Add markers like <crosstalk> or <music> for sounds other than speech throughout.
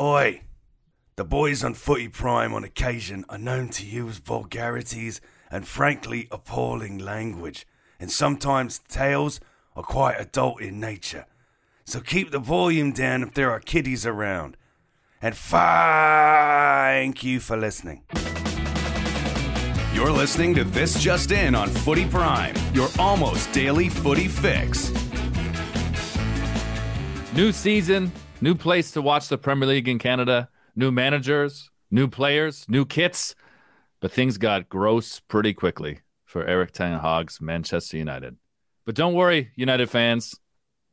Oi! The boys on Footy Prime on occasion are known to use vulgarities and frankly appalling language, and sometimes tales are quite adult in nature. So keep the volume down if there are kiddies around. And thank you for listening. You're listening to This Just In on Footy Prime, your almost daily footy fix. New season, new place to watch the Premier League in Canada, new managers, new players, new kits. But things got gross pretty quickly for Erik Ten Hag's Manchester United. But don't worry, United fans,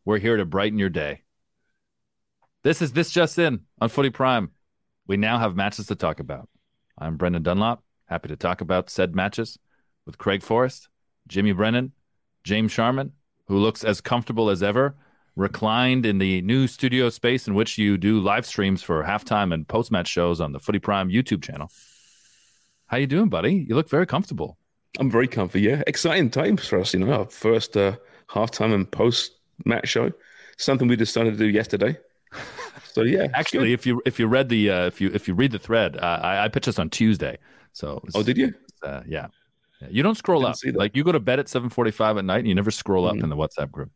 we're here to brighten your day. This is This Just In on Footy Prime. We now have matches to talk about. I'm Brendan Dunlop, happy to talk about said matches with Craig Forrest, Jimmy Brennan, James Sharman, who looks as comfortable as ever, reclined in the new studio space in which you do live streams for halftime and post-match shows on the Footy Prime YouTube channel. How you doing, buddy? You look very comfortable. I'm very comfy. Yeah, exciting times for us. You know, our first uh, halftime and post match show. Something we decided to do yesterday. <laughs> So yeah, actually, if you if you read the uh, if you if you read the thread, uh, I, I pitched this on Tuesday. So oh, did you? Uh, yeah. you don't scroll up. Like you go to bed at seven forty five at night, and you never scroll up mm. in the WhatsApp group.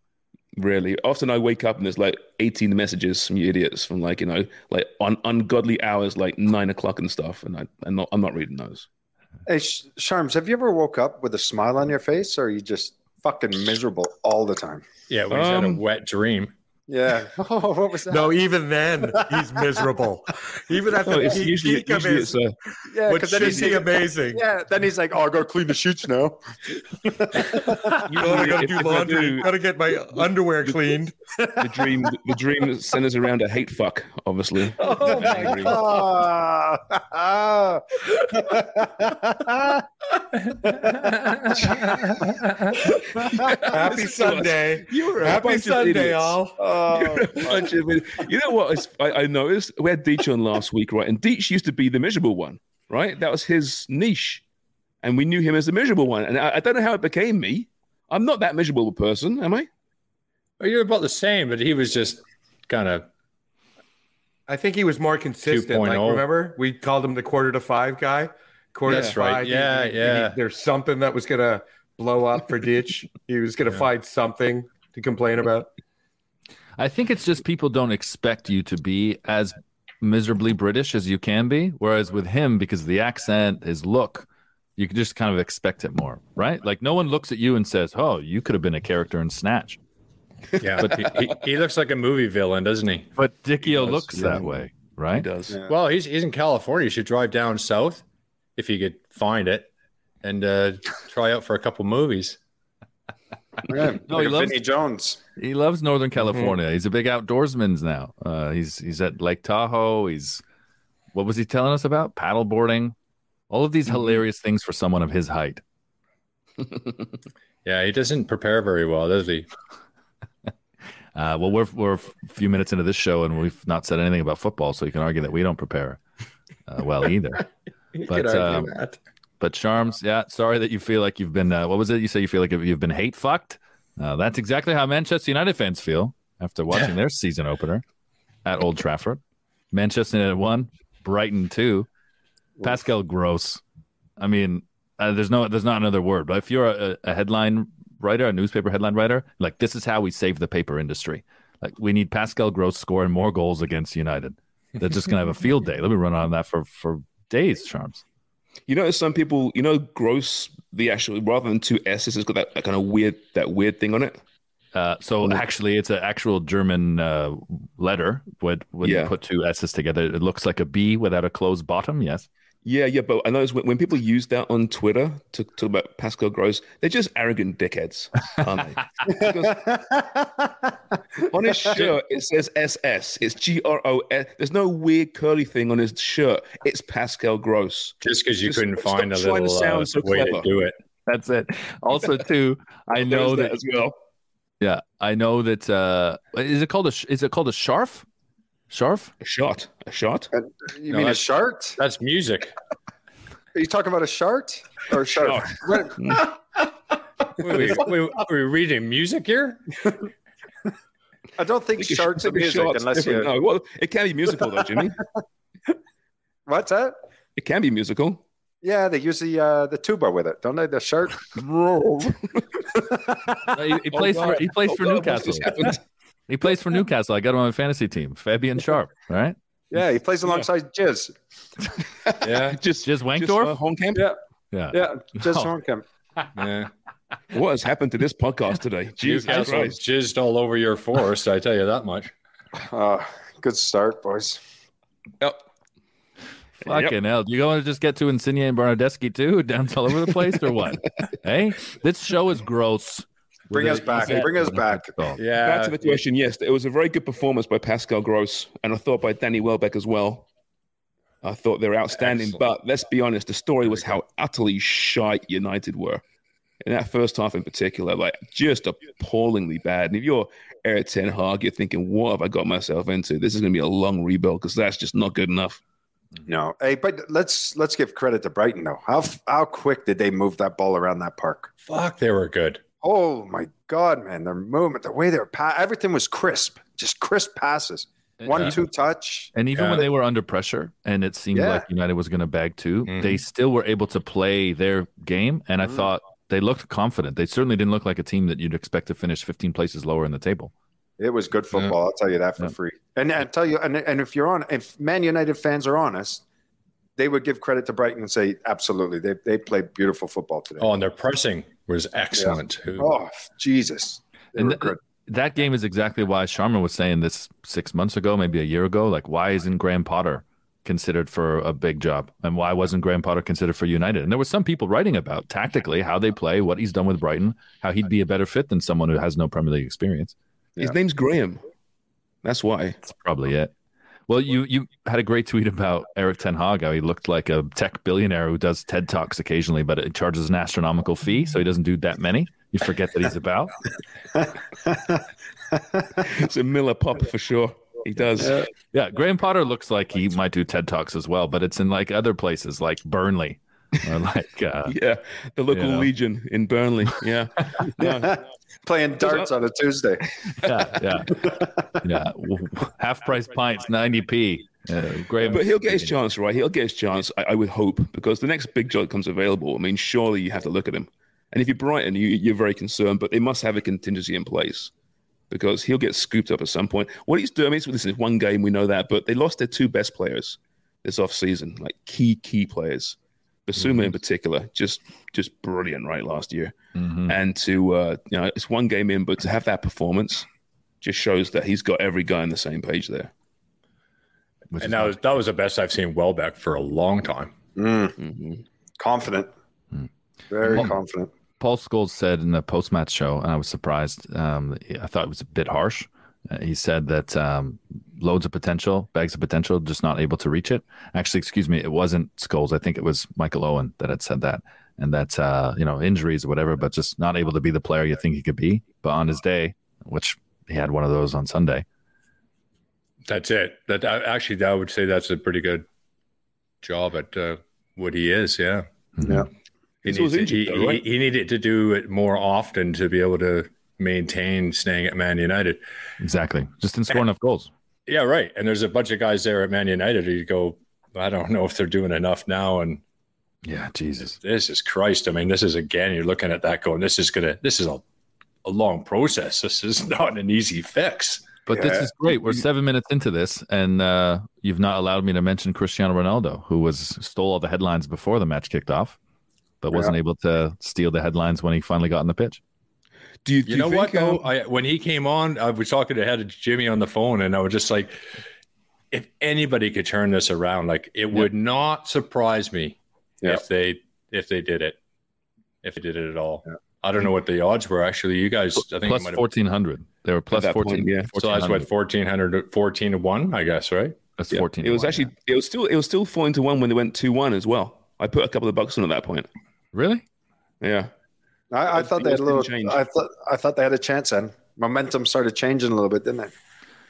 Really, often I wake up and there's like 18 messages from you idiots from like you know like on ungodly hours like nine o'clock and stuff, and I, I'm not I'm not reading those. Hey, Sharms, have you ever woke up with a smile on your face, or are you just fucking miserable all the time? Yeah, we um, had a um, wet dream. Yeah. <laughs> Oh, what was that? No, even then he's miserable. even at the it's usually, peak usually of his, it's a, yeah, because then he's amazing. Yeah. Then he's like, "Oh, I gotta clean the sheets now. you oh, know, I gotta do laundry. Do, gotta get my underwear cleaned." The dream, the dream centers around a hate fuck, obviously. <laughs> Oh my god! <laughs> Happy Sunday! You were happy Sunday, all. Oh, Oh. <laughs> you know what? I, I noticed we had Deitch on last week, right? And Deitch used to be the miserable one, right? That was his niche, and we knew him as the miserable one. And I, I don't know how it became me. I'm not that miserable person, am I? Well, you're about the same, but he was just kind of. I think he was more consistent. Like, oh. remember, we called him the quarter to five guy. Quarter That's to five. Right. Yeah, he, yeah. He, there's something that was gonna blow up for Ditch. he was gonna yeah. find something to complain about. I think it's just people don't expect you to be as miserably British as you can be. Whereas with him, because of the accent, his look, you can just kind of expect it more, right? Like no one looks at you and says, "Oh, you could have been a character in Snatch." Yeah, but he, he, he, looks like a movie villain, doesn't he? But Dickie looks yeah. that way, right? He does. Yeah. Well, he's he's in California. You should drive down south if you could find it and uh, try out for a couple movies. Yeah, <laughs> no, like he loves Vinnie Jones. He loves Northern mm-hmm. California. Mm-hmm. He's a big outdoorsman now. Uh, he's he's at Lake Tahoe. He's what was he telling us about? Paddleboarding. All of these mm-hmm. hilarious things for someone of his height. <laughs> yeah, he doesn't prepare very well, does he? <laughs> Uh, well, we're we're a few minutes into this show and we've not said anything about football, so you can argue that we don't prepare uh, well either. but um, but Sharms, yeah, sorry that you feel like you've been. Uh, what was it you say? You feel like you've been hate fucked. Uh, that's exactly how Manchester United fans feel after watching their season opener at Old Trafford. Manchester United one, Brighton two. Pascal Gross. I mean, uh, there's no, there's not another word. But if you're a, a, headline writer, a newspaper headline writer, like this is how we save the paper industry. Like we need Pascal Gross scoring more goals against United. They're just gonna have a field day. Let me run on that for for days, Sharms. You know, some people, you know, Gross, the actual rather than two S's, it's got that, that kind of weird that weird thing on it. Uh, so actually, it's an actual German uh, letter. When, when Yeah. you put two S's together, it looks like a B without a closed bottom. Yes. Yeah, yeah, but I notice when, when people use that on Twitter to talk about Pascal Gross, they're just arrogant dickheads, aren't they? <laughs> on his shirt, it says SS. It's G R O S. There's no weird curly thing on his shirt. It's Pascal Gross. Just because you Just couldn't find a trying to little uh, sound so way clever. to do it. That's it. Also, too, <laughs> I know that that. as well. Yeah, I know that. Uh, is it called a? Is it called a sharf? Sharf? A shot. A shot. Uh, You No, mean a that's- shart? That's music. Are you talking about a shart or a shark? What- Wait, wait, wait, are we reading music here? I don't think Think sharts are a music shot's unless you. different. No, well, it can be musical though, Jimmy. <laughs> What's that? It can be musical. Yeah, they use the uh, the tuba with it, don't they? The shart. <laughs> he, he plays for. He plays Oh, for God, Newcastle. Just happened? He plays for Newcastle. I got him on my fantasy team. Fabian Schär. <laughs> Right. Yeah, he plays alongside Jizz. <laughs> Yeah, <laughs> Just, Just just Wankdorf. uh, Hornkamp. Yeah, yeah. yeah, Jizz Oh. Hornkamp. yeah. What has happened to this podcast today? Jesus Newcastle Christ. jizzed all over your forest. I tell you that much. Uh, good start, boys. Yep. Fucking hell. Do you want to just get to Insigne and Bernardeschi too? Dance all over the place or what? hey, this show is gross. Bring us back. with Bring us back. Yeah, Back to the question. Yes, it was a very good performance by Pascal Gross, and I thought by Danny Welbeck as well. I thought they were outstanding, Excellent. but let's be honest, the story was how utterly shite United were in that first half in particular, like just appallingly bad. And if you're Erik Ten Hag, you're thinking, "What have I got myself into? This is going to be a long rebuild because that's just not good enough." No, hey, but let's let's give credit to Brighton though. How how quick did they move that ball around that park? fuck, they were good. Oh my god, man! Their movement, the way they were pa- everything was crisp, just crisp passes, one Yeah. two touch. And even Yeah. when they were under pressure and it seemed Yeah. like United was going to bag 2 Mhm. they still were able to play their game. And I Mhm. thought they looked confident. They certainly didn't look like a team that you'd expect to finish 15 places lower in the table. It was good football. I'll tell you that for Yeah. free. And I tell you, and, and if you're on, if Man United fans are honest, they would give credit to Brighton and say, absolutely, they they played beautiful football today. Oh, and their pressing was excellent too. Oh, Jesus, they And were th- good. That game is exactly why Sharma was saying this six months ago, maybe a year ago. Like, why isn't Graham Potter considered for a big job? And why wasn't Graham Potter considered for United? And there were some people writing about tactically how they play, what he's done with Brighton, how he'd be a better fit than someone who has no Premier League experience. His name's Graham. That's why. That's probably it. Well, you you had a great tweet about Erik Ten Hag, how he looked like a tech billionaire who does TED Talks occasionally, but it charges an astronomical fee, so he doesn't do that many. You forget that he's about. <laughs> It's a Miller pop for sure. He does. Yeah, Graham Potter looks like he might do TED Talks as well, but it's in like other places like Burnley or like uh, <laughs> Yeah, the local You know. legion in Burnley. Yeah, <laughs> No, Playing darts on a Tuesday. <laughs> yeah, yeah, <laughs> yeah. Half price pints, ninety p. Uh, Graham, but he'll get his chance, right? He'll get his chance. I, I would hope because the next big job comes available. I mean, surely you have to look at him. And if you're Brighton, you, you're very concerned, but they must have a contingency in place because he'll get scooped up at some point. What he's doing, I mean, it's- this is one game, we know that, but they lost their two best players this off season, like key key players. Bissouma in particular, just just brilliant, right? Last year, Mhm. and to uh, you know, it's one game in, but to have that performance just shows that he's got every guy on the same page there. which And that was that was the best I've seen Welbeck for a long time. Mm, Mhm. confident, Hmm. very Well- confident. Paul Scholes said in the post match show, and I was surprised. Um, I thought it was a bit harsh. Uh, he said that um, loads of potential, bags of potential, just not able to reach it. Actually, excuse me, it wasn't Scholes. I think it was Michael Owen that had said that, and that uh, you know injuries or whatever, but just not able to be the player you think he could be. But on his day, which he had one of those on Sunday, That's it. That actually, I would say that's a pretty good job at uh, what he is. Yeah, Yeah. he, needs injured, he, though, right? he, he needed to do it more often to be able to maintain staying at Man United. exactly, just didn't score enough goals. Yeah, right. And there's a bunch of guys there at Man United who you go, I don't know if they're doing enough now. And Yeah, Jesus. this is Christ. I mean, this is again, you're looking at that going, this is gonna, this is a, a long process. This is <laughs> not an easy fix. But this is great. We're seven minutes into this, and uh, you've not allowed me to mention Cristiano Ronaldo, who was stole all the headlines before the match kicked off, but wasn't Yeah. able to steal the headlines when he finally got on the pitch. Do you, You know what though? Um, I, when he came on, I was talking to head of Jimmy on the phone, and I was just like, if anybody could turn this around, like it would not surprise me if they if they did it, if they did it at all. I don't know what the odds were. Actually, you guys, I think Plus it might have- fourteen hundred. They were plus that point, fourteen. yeah. So that's what 1400, 14 to one, I guess, right? That's Yeah. fourteen. It was actually it was still it was still fourteen to one when they went two one as well. I put a couple of bucks on at that point. really. Yeah. I, I thought they had a little. change. I thought I thought they had a chance. Then momentum started changing a little bit, didn't they?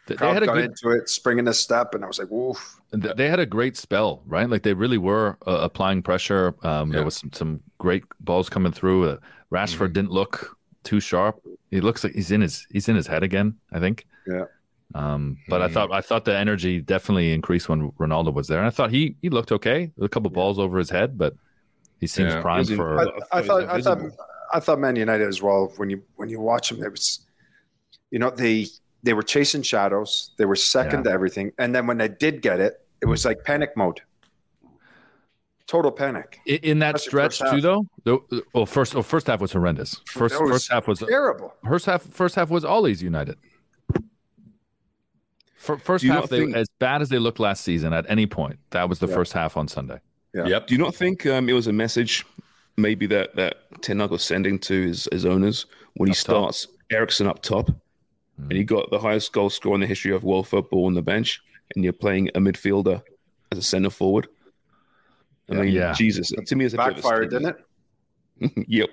They, they had a got good. into it, springing a step, and I was like, "Oof!" th- They had a great spell, right? Like they really were uh, applying pressure. Um, There was some, some great balls coming through. Uh, Rashford didn't look too sharp. He looks like he's in his he's in his head again. I think. Yeah. Um, but I thought I thought the energy definitely increased when Ronaldo was there, and I thought he he looked okay. A couple balls over his head, but he seems Yeah. primed Wasn't- for. I, thought I it thought I thought invisible. I thought Man United as well. When you when you watch them, there was, you know, they they were chasing shadows. They were second to everything, and then when they did get it, it was like panic mode. Total panic. I- in that Especially stretch too, though. The, well, first, well, first half was horrendous. First, was first half was terrible. First half, first half was Ole's United. Fir- First half, they, think- as bad as they looked last season at any point, that was the Yeah. first half on Sunday. Yeah. Yep. Do you not think um, it was a message maybe that that Ten Hag was sending to his, his owners when he Up top. starts Eriksen up top, and he mm. got the highest goal scorer in the history of world football on the bench, and you're playing a midfielder as a centre forward? I mean, Yeah. Jesus, to me, it's a bit of a Backfired, didn't it? <laughs> yep.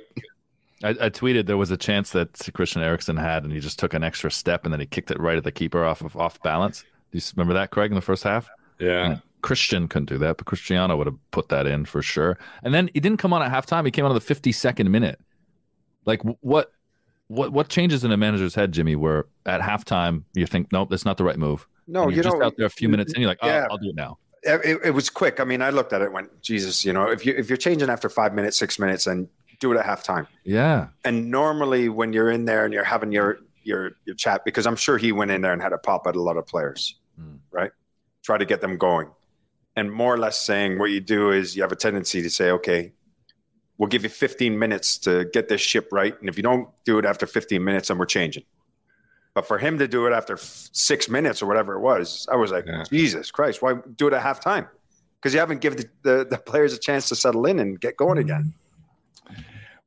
I, I tweeted there was a chance that Christian Eriksen had, and he just took an extra step, and then he kicked it right at the keeper off of off balance. Do you remember that, Craig, in the first half? Yeah. Christian couldn't do that, but Cristiano would have put that in for sure. And then he didn't come on at halftime; he came on at the 52nd minute. Like what, what, what changes in a manager's head, Jimmy? Where at halftime you think, nope, that's not the right move. No, you're you just know, out there a few minutes, and you're like, oh, yeah. I'll do it now. it, it was quick. I mean, I looked at it and went, Jesus, you know, if you if you're changing after five minutes, six minutes, and do it at halftime. Yeah, And normally when you're in there and you're having your your your chat, because I'm sure he went in there and had a pop at a lot of players, Mm. right? Try to get them going. And more or less saying what you do is you have a tendency to say, okay, we'll give you 15 minutes to get this ship right. And if you don't do it after 15 minutes, then we're changing. But for him to do it after f- six minutes or whatever it was, I was like, Yeah. Jesus Christ, why do it at halftime? Because you haven't given the, the, the players a chance to settle in and get going again.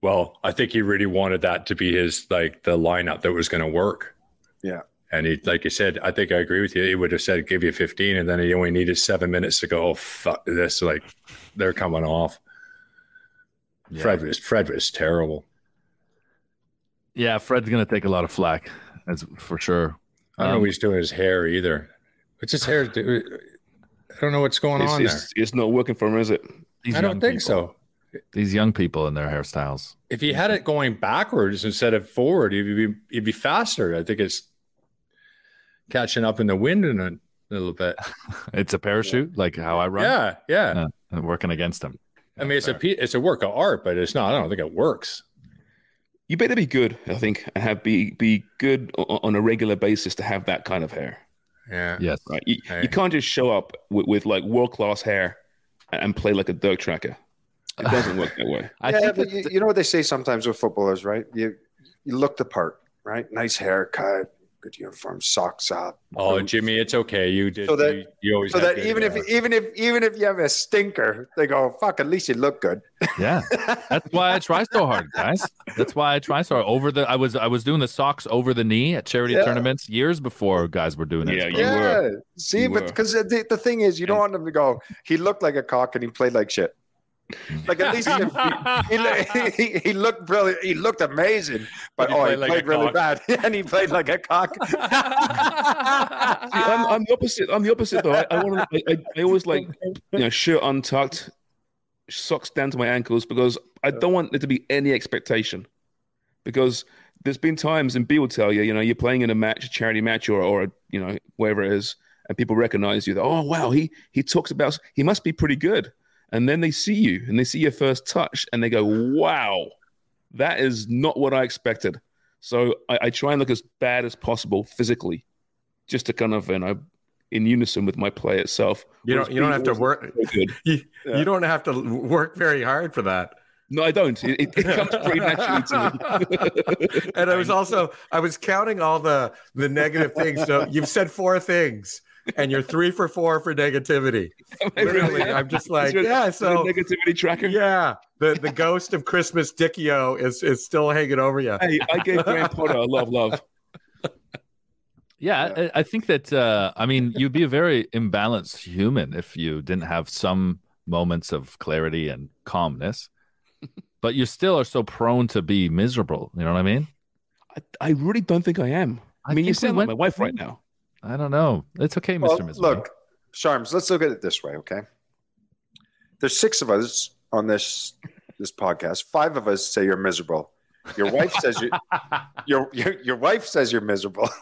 Well, I think he really wanted that to be his like the lineup that was going to work. Yeah. And he, like you said, I think I agree with you. He would have said, "Give you 15," and then he only needed seven minutes to go. Oh fuck this! Like they're coming off. Yeah. Fred was Fred was terrible. yeah. Fred's gonna take a lot of flack, as for sure. I don't know Um, what he's doing with his hair either. What's his hair? do? I don't know what's going It's, on it's, it's not working for him, is it? these. I don't think people- so. These young people and their hairstyles. If he had it going backwards instead of forward, he'd be he'd be faster. I think it's catching up in the wind in a little bit. <laughs> It's a parachute, like how I run. Yeah, yeah. Uh, yeah, and working against them. I mean, it's a it's a work of art, but it's not. I don't think it works. You better be good, I think, and have be be good on a regular basis to have that kind of hair. Yeah. Yes. Right? You, Hey. you can't just show up with, with like world class hair and, and play like a dirt tracker. It doesn't work that way. <laughs> I yeah, think but you, you know what they say sometimes with footballers, right? You you look the part, right? Nice haircut, good uniform, socks up. Oh, boots. Jimmy, it's okay. You did. So that- you, you always So that good even if even if even if you have a stinker, they go, "Fuck, at least you look good." <laughs> Yeah, that's why I try so hard, guys. That's why I try so hard. Over the, I was I was doing the socks over the knee at charity Yeah. tournaments years before guys were doing it. Yeah, yeah. were. See, You but because the, the thing is, you don't want them to go. He looked like a cock and he played like shit. <laughs> Like at least he, <laughs> he, <laughs> he, he looked brilliant. He looked amazing, but, But he oh, he played like played really cock. bad, and he played like a cock. See, I'm, I'm the opposite. I'm the opposite though. I, I want to. I, I, I always like you know shirt untucked, socks down to my ankles because I don't want there to be any expectation. Because there's been times, and B will tell you, you know, you're playing in a match, a charity match, or or you know wherever it is, and people recognize you. That oh wow, he he talks about he must be pretty good, and then they see you and they see your first touch, and they go wow, that is not what I expected. So I, I try and look as bad as possible physically just to kind of you know in unison with my play itself. You don't you don't have to work. <laughs> You, yeah. you don't have to work very hard for that. No, I don't. It, it comes pretty naturally to me. <laughs> and I was also I was counting all the the negative things. So you've said four things, and you're three for four for negativity. Literally, I'm just <laughs> like, yeah. So negativity tracker. Yeah, the the <laughs> ghost of Christmas Dickio is is still hanging over you. Hey, I gave Graham Potter a love, love. Yeah, I, I think that uh, I mean you'd be a very imbalanced human if you didn't have some moments of clarity and calmness, but you still are so prone to be miserable. You know what I mean? I, I really don't think I am. I, I mean, you sound like my wife right now. I don't know. It's okay, well, Mr. Look, Sharms, let's look at it this way, okay? There's six of us on this this podcast. Five of us say you're miserable. Your wife says you <laughs> your, your your wife says you're miserable. <laughs>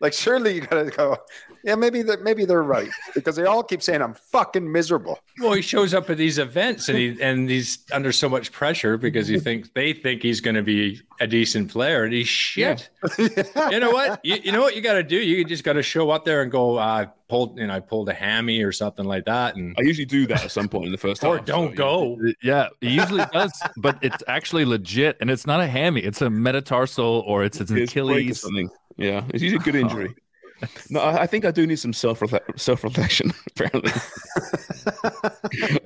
Like, surely you gotta go. Yeah, maybe that maybe they're right because they all keep saying I'm fucking miserable. Well, he shows up at these events and he and he's under so much pressure because he <laughs> thinks they think he's going to be a decent player and he's shit. Yeah. <laughs> you know what? You, you know what you got to do? You just got to show up there and go. I uh, pulled, you know, I pulled a hammy or something like that. And I usually do that at some point in the first. or half, don't so, go. Yeah, he usually <laughs> does, but it's actually legit, and it's not a hammy. It's a metatarsal or it's an Achilles. Yeah, it's usually a good injury. <laughs> No, I think I do need some self self reflection. <laughs> Apparently, <laughs>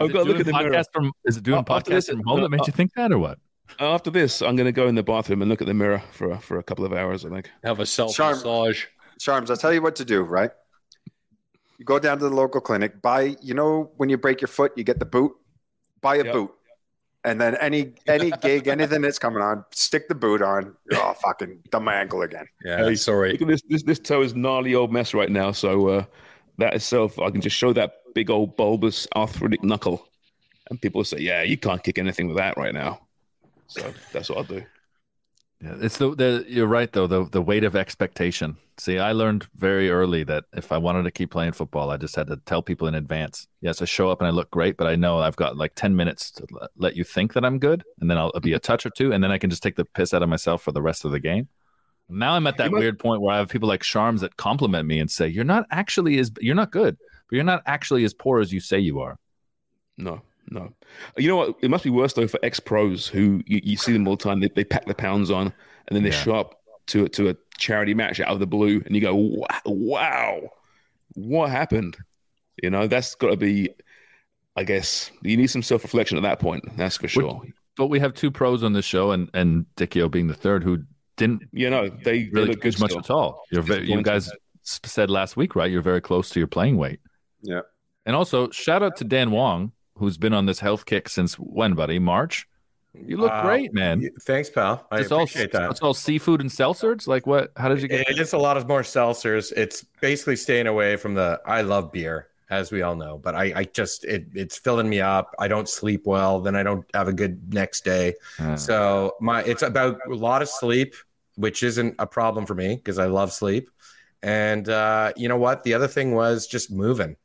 I've got to look at the mirror. From, is it doing uh, podcast this, from home uh, that made you think that, or what? After this, I'm going to go in the bathroom and look at the mirror for for a couple of hours. I think have a self massage. Sharms, I'll tell you what to do. Right, you go down to the local clinic. Buy, you know, when you break your foot, you get the boot. Buy a yep. boot and then any <laughs> any gig, anything that's coming on, stick the boot on. Oh, fucking dumb my ankle again. Yeah, hey, sorry. Look at this, this this toe is gnarly old mess right now. So uh, that itself, I can just show that big old bulbous arthritic knuckle, and people say, "Yeah, you can't kick anything with that right now." So that's what I'll do. Yeah, it's the, the you're right though the the weight of expectation. See, I learned very early that if I wanted to keep playing football, I just had to tell people in advance. Yes, I show up and I look great, but I know I've got like 10 minutes to let you think that I'm good, and then I'll be a touch or two, and then I can just take the piss out of myself for the rest of the game. Now I'm at that weird point where I have people like Sharms that compliment me and say, "You're not actually as you're not good, but you're not actually as poor as you say you are." No, no. You know what? It must be worse though for ex pros who you, you, see them all the time. They, they pack the pounds on and then they yeah. show up to to a charity match out of the blue, and you go, wow, wow what happened? You know, that's got to be. I guess you need some self reflection at that point. That's for sure. But we have two pros on this show, and and Dicchio being the third, who didn't. You know, they really look good much still. at all. You're very, you guys said last week, right? You're very close to your playing weight. Yeah. And also, shout out to Dan Wong, who's been on this health kick since when, buddy? March. You look uh, great, man. Thanks, pal. I it's appreciate all, that. It's all seafood and seltzers. Like what? How did you get? It, it's a lot of more seltzers. It's basically staying away from the. I love beer, as we all know, but I, I just it it's filling me up. I don't sleep well. Then I don't have a good next day. Uh, so my it's about a lot of sleep, which isn't a problem for me because I love sleep. And uh, you know what? The other thing was just moving.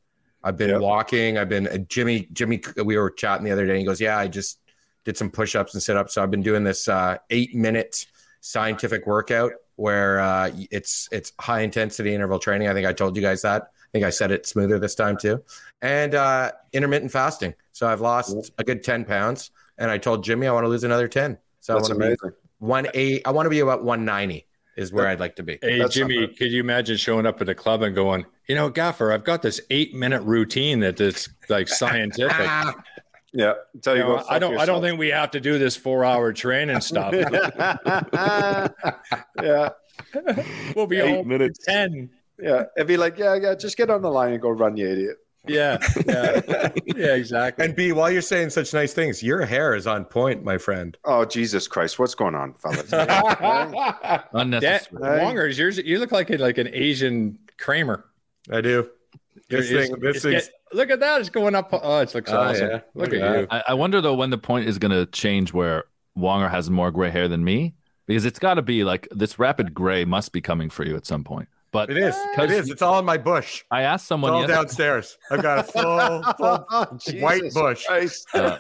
I've been yep. walking. I've been uh, Jimmy. Jimmy, we were chatting the other day. And he goes, "Yeah, I just did some push ups and sit ups. So I've been doing this uh, eight minute scientific workout where uh, it's it's high intensity interval training. I think I told you guys that. I think I said it smoother this time too. And uh, intermittent fasting. So I've lost a good ten pounds, and I told Jimmy I want to lose another ten. So That's I want to be one eight. I want to be about one ninety is where I'd like to be. Hey, That's Jimmy, could you imagine showing up at a club and going, you know, Gaffer, I've got this eight minute routine that is like scientific. <laughs> Yeah, tell you, you know, I don't. Yourself. I don't think we have to do this four-hour training stuff. <laughs> yeah, we'll be eight minutes. Ten. Yeah, it'd be like, yeah, yeah, just get on the line and go run, you idiot. Yeah, yeah, <laughs> yeah, exactly. And B, while you're saying such nice things, your hair is on point, my friend. Oh Jesus Christ, what's going on, fellas? <laughs> Unnecessary. That, Wongers, yours, you look like a, like an Asian Kramer. I do. This thing, this thing. Look at that! It's going up. Oh, it looks oh, awesome. Yeah. Look, look, at, at you. I, I, wonder though when the point is going to change where Wonger has more gray hair than me, because it's got to be like this rapid gray must be coming for you at some point. But It is. It is. It's all in my bush. I asked someone It's all yesterday- downstairs. I've got a full, <laughs> full white Jesus bush. Christ. Uh,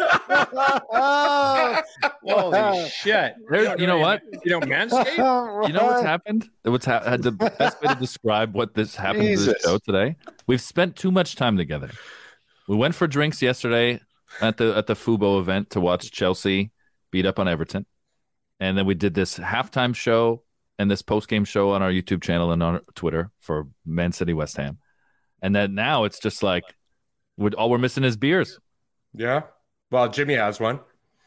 Holy shit! There- you know what? You know, Manscaped. You know what's happened? What's ha- had the best way to describe what this happened to the show today? We've spent too much time together. We went for drinks yesterday at the at the Fubo event to watch Chelsea beat up on Everton, and then we did this halftime show and this post game show on our YouTube channel and on Twitter for Man City West Ham, and then now it's just like we're, all we're missing is beers. Yeah. Well, Jimmy has one.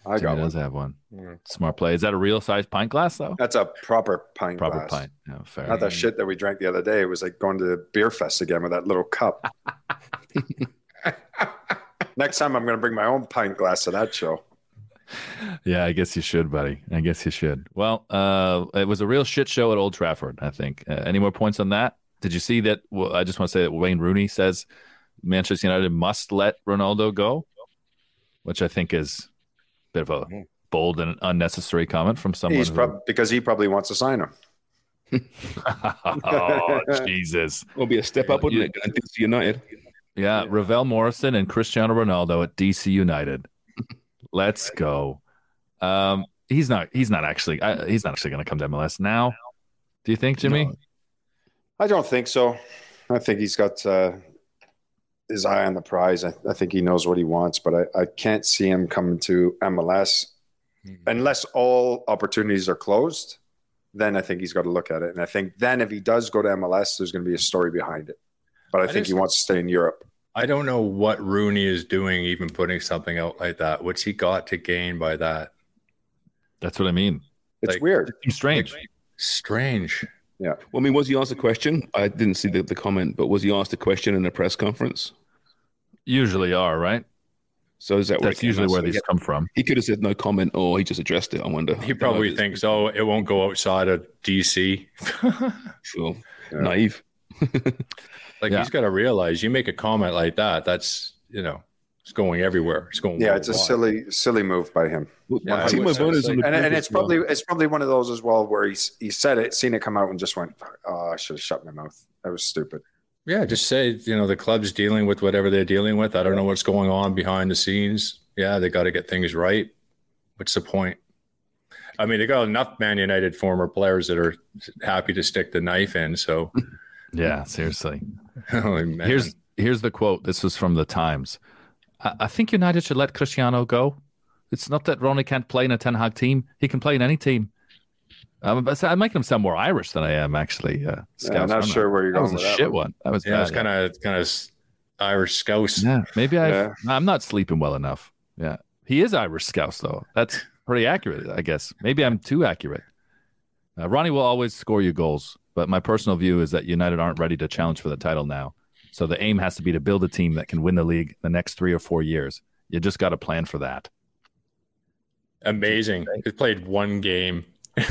I Jimmy got does one. have one. Mm. Smart play. Is that a real size pint glass though? That's a proper pint Proper glass. pint. Yeah, fair. Not that shit that we drank the other day. It was like going to the beer fest again with that little cup. <laughs> Next time, I'm going to bring my own pint glass to that show. Yeah, I guess you should, buddy. I guess you should. Well, uh, it was a real shit show at Old Trafford. I think. Uh, any more points on that? Did you see that? Well, I just want to say that Wayne Rooney says Manchester United must let Ronaldo go, which I think is a bit of a bold and unnecessary comment from someone. He's who- prob- because he probably wants to sign him. <laughs> oh Jesus! Will be a step up, wouldn't it? DC United. Yeah, Ravel Morrison and Cristiano Ronaldo at DC United. Let's go. Um, he's not. He's not actually. I, he's not actually going to come to MLS now. Do you think, Jimmy? I don't think so. I think he's got uh, his eye on the prize. I, I think he knows what he wants, but I, I can't see him coming to MLS unless all opportunities are closed. Then I think he's got to look at it. And I think then if he does go to MLS, there's going to be a story behind it. But I, I think just- he wants to stay in Europe. I don't know what Rooney is doing, even putting something out like that. What's he got to gain by that? That's what I mean. It's Like- weird. Seems strange. Strange. Yeah. Well, I mean, was he asked a question? I didn't see the, the comment, but was he asked a question in a press conference? Usually are right. So is that That's came usually where these he- come from. He could have said no comment, or he just addressed it. I wonder. He probably thinks, oh, it won't go outside of DC. <laughs> Sure. Yeah. Naive. <laughs> Like Yeah. he's got to realize you make a comment like that, that's you know, it's going everywhere. It's going. Yeah, it's a worldwide. silly, silly move by him. Yeah, I Timo would say Werner's so. on the And, and of it's probably it's probably one of those as well where he's he said it, seen it come out, and just went, "Oh, I should have shut my mouth. That was stupid." Yeah, just say you know the club's dealing with whatever they're dealing with. I don't know what's going on behind the scenes. Yeah, they got to get things right. What's the point? I mean, they got enough Man United former players that are happy to stick the knife in. So, <laughs> Yeah, seriously. <laughs> oh, man. Here's here's the quote. This was from the Times. I, I think United should let Cristiano go. It's not that Ronnie can't play in a Ten Hag team. He can play in any team. Um, but I'm making him sound more Irish than I am actually. Uh, Yeah, I'm not sure where you're that was going a with that shit one. one. That was yeah, bad. it's kind of kind of Irish scouse. Yeah, maybe I. Yeah. I'm not sleeping well enough. Yeah, he is Irish Scouse though. That's pretty accurate, I guess. Maybe I'm too accurate. Uh, Ronnie will always score you goals, but my personal view is that United aren't ready to challenge for the title now. So the aim has to be to build a team that can win the league the next three or four years. You just got to plan for that. Amazing. He played one game. <laughs>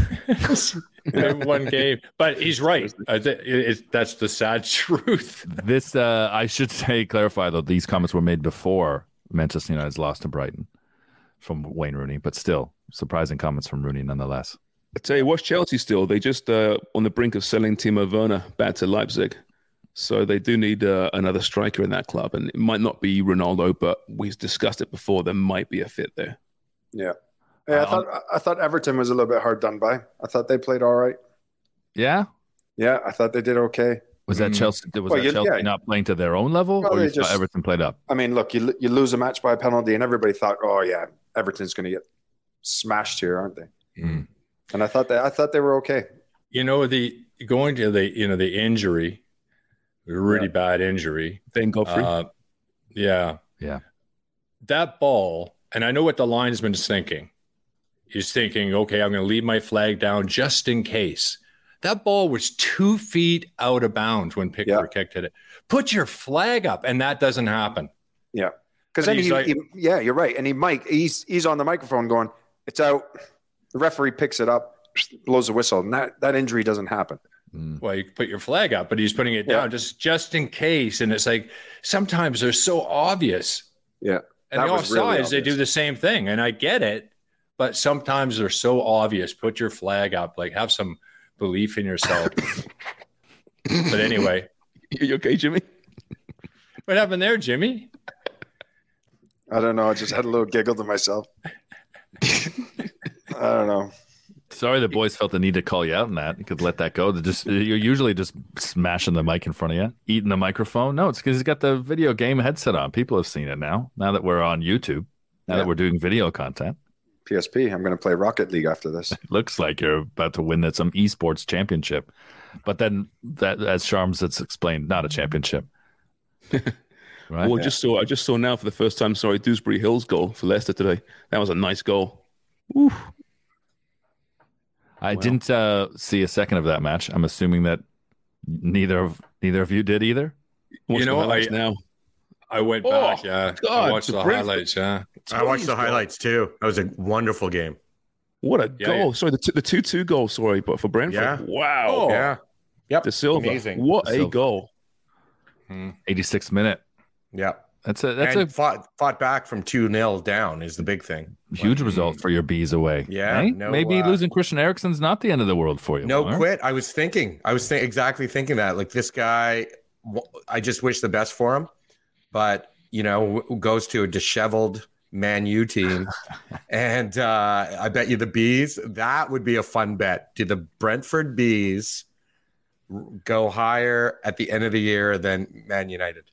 one game, but he's right. I thi- it- that's the sad <laughs> truth. This, uh, I should say, clarify though, these comments were made before Manchester United's lost to Brighton from Wayne Rooney, but still surprising comments from Rooney nonetheless. I tell you, watch Chelsea still. They just uh, on the brink of selling Timo Werner back to Leipzig. So they do need uh, another striker in that club. And it might not be Ronaldo, but we've discussed it before. There might be a fit there. Yeah, yeah. I Um, thought I thought Everton was a little bit hard done by. I thought they played all right. Yeah, Yeah, I thought they did okay. Was that Mm. Chelsea? Was Well, that you- Chelsea yeah. not playing to their own level, Well, or they you thought Everton played up? I mean, look, you you lose a match by a penalty, and everybody thought, "Oh yeah, Everton's going to get smashed here, aren't they?" Mm. And I thought that I thought they were okay. You know the going to the you know the injury, really bad injury. Then Godfrey. Uh, yeah, Yeah. That ball, and I know what the linesman's thinking. He's thinking, okay, I'm going to leave my flag down just in case. That ball was two feet out of bounds when Pickford kicked it. Put your flag up, and that doesn't happen. Yeah, because then he's he, like- he- yeah, you're right. And he Mike, he's he's on the microphone going, "It's out." The referee picks it up, blows the whistle, and that that injury doesn't happen. Mm. Well, you put your flag up, but he's putting it down Yeah. just just in case. And it's like sometimes they're so obvious. Yeah, And the was really offsides, they do the same thing. And I get it, but sometimes they're so obvious. Put your flag up, like have some belief in yourself. <laughs> But anyway, you okay, Jimmy? What happened there, Jimmy? I don't know. I just had a little giggle to myself. <laughs> I don't know. Sorry, the boys felt the need to call you out on that. You could let that go. They're just you're usually just smashing the mic in front of you, eating the microphone. No, it's because he's got the video game headset on. People have seen it now. Now that we're on YouTube, now Yeah. that we're doing video content, PSP. I'm going to play Rocket League after this. it <laughs> looks like you're about to win that some esports championship. But then that, as Sharms has explained, not a championship. <laughs> Right? Well, I just saw I just saw now for the first time. Sorry, Dewsbury-Hall's goal for Leicester today. That was a nice goal. Oof. I didn't uh, see a second of that match. I'm assuming that neither of neither of you did either. You Watch the know, I now. I went Oh, back. Yeah, I God, watched the the highlights. Yeah, I watched the highlights too. That was a wonderful game. What a Yeah, goal! yeah. Sorry, the t- the two two goal. Sorry, but for Brentford, Yeah. wow. Oh. Yeah. Yep. Dasilva, Amazing. what De a Silva. goal! 86 minute. Yep. That's a that's and a fought fought back from two 0 down is the big thing. huge result for your bees away. Yeah, eh? no, maybe uh, losing Christian Eriksen's not the end of the world for you. No Mark. quit. I was thinking. I was th- exactly thinking that. Like this guy, I just wish the best for him, but you know, goes to a disheveled Man U team, <laughs> and uh, I bet you the bees. That would be a fun bet. Do the Brentford bees go higher at the end of the year than Man United?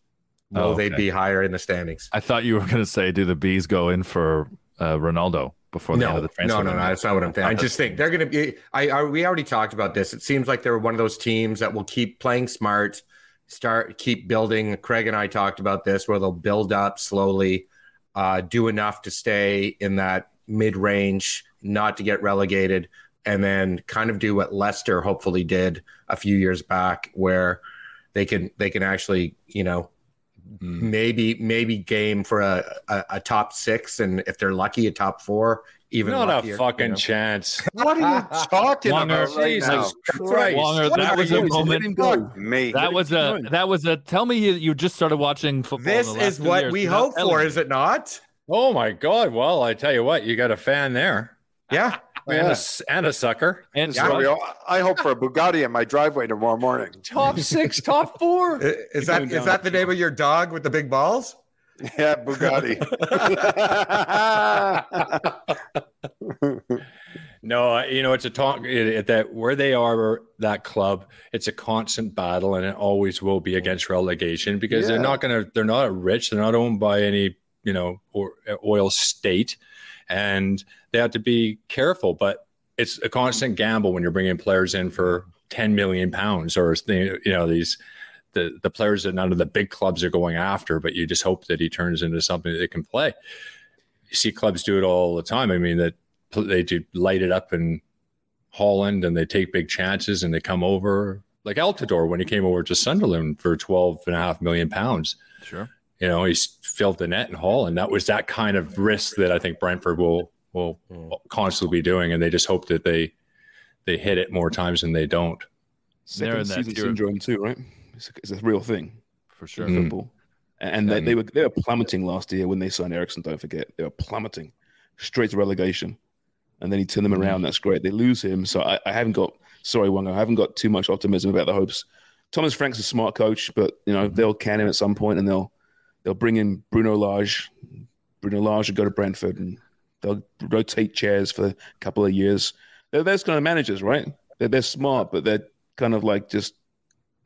Will Oh, they okay. be higher in the standings? I thought you were going to say, do the bees go in for uh, Ronaldo before the end of the transfer? no, no, no. That's not what I'm saying. I just think they're going to be. I, I we already talked about this. It seems like they're one of those teams that will keep playing smart, start keep building. Craig and I talked about this, where they'll build up slowly, uh, do enough to stay in that mid range, not to get relegated, and then kind of do what Leicester hopefully did a few years back, where they can they can actually you know Mm. maybe maybe game for a, a, a top six, and if they're lucky, a top four. Even not luckier, a you fucking know. chance. What are you <laughs> talking Wonger, about right Jesus now? Christ! Wonger, that was a moment. him go. Me. That was a that was a. Tell me you, you just started watching football. This is what years we without hope for, me. is it not? Oh my God! Well, I tell you what, you got a fan there, Yeah. And, a, s- and a sucker. And So we all- I hope for a Bugatti in my driveway tomorrow morning. <laughs> Top six, top four. I- Is that is down. that the name of your dog with the big balls? Yeah, Bugatti. <laughs> No, uh, you know it's a talk it, it- that where they are that club. It's a constant battle, and it always will be against relegation because they're not going to. They're not rich. They're not owned by any you know or, oil state, and they have to be careful. But it's a constant gamble when you're bringing players in for ten million pounds or you know these. The, the players that none of the big clubs are going after, but you just hope that he turns into something that they can play. You see clubs do it all the time. I mean, that they do light it up in Holland and they take big chances and they come over like Altidore when he came over to Sunderland for 12 and a half million pounds. Sure. You know, he's filled the net in Holland. That was that kind of risk that I think Brentford will will constantly be doing, and they just hope that they they hit it more times than they don't. They're in Second season tier. syndrome too, right? It's a, it's a real thing for sure. in Mm. football. And they, they were they were plummeting last year when they signed Eriksen. Don't forget, they were plummeting straight to relegation, and then he turned them Mm. around. That's great. They lose him, so I, I haven't got sorry, Wongo, I haven't got too much optimism about the hopes. Thomas Frank's a smart coach, but you Mm-hmm. know they'll can him at some point, and they'll they'll bring in Bruno Lage. Bruno Lage will go to Brentford, and they'll rotate chairs for a couple of years. They're those kind of managers, right? They're, they're smart, but they're kind of like just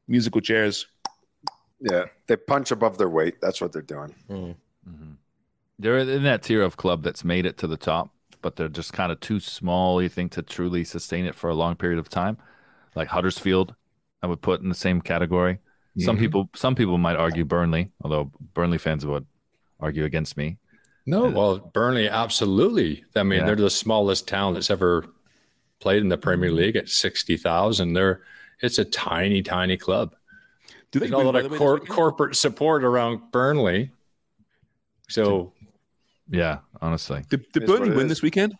musical chairs. yeah, they punch above their weight. That's what they're doing. Mhm. They're in that tier of club that's made it to the top, but they're just kind of too small, you think, to truly sustain it for a long period of time. Like Huddersfield, I would put in the same category. Some Mhm. people, some people might argue Burnley, although Burnley fans would argue against me. No, well, Burnley, absolutely. I mean, Yeah. they're the smallest town that's ever played in the Premier League at sixty thousand. They're it's a tiny, tiny club. Do they There's not a lot of cor- corporate support around Burnley. So Yeah, honestly, Did, did Burnley win is. this weekend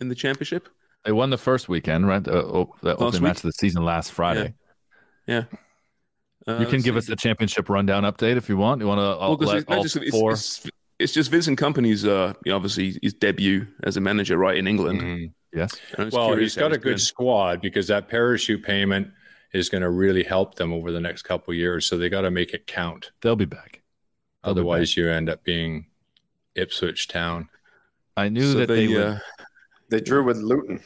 in the championship? they won the first weekend, right? The, oh, the opening week? match of the season last Friday. Yeah. Uh, You can give see. us the championship rundown update if you want. You want to Well, 'cause let it's, all it's- four? it's, it's just Vincent Kompany's, uh, obviously his debut as a manager, right in England. Yes. And I well, he's got a good doing. squad because that parachute payment is going to really help them over the next couple of years. So they got to make it count. They'll be back. They'll Otherwise, be back. you end up being Ipswich Town. I knew So that they, they, uh, They drew with Luton.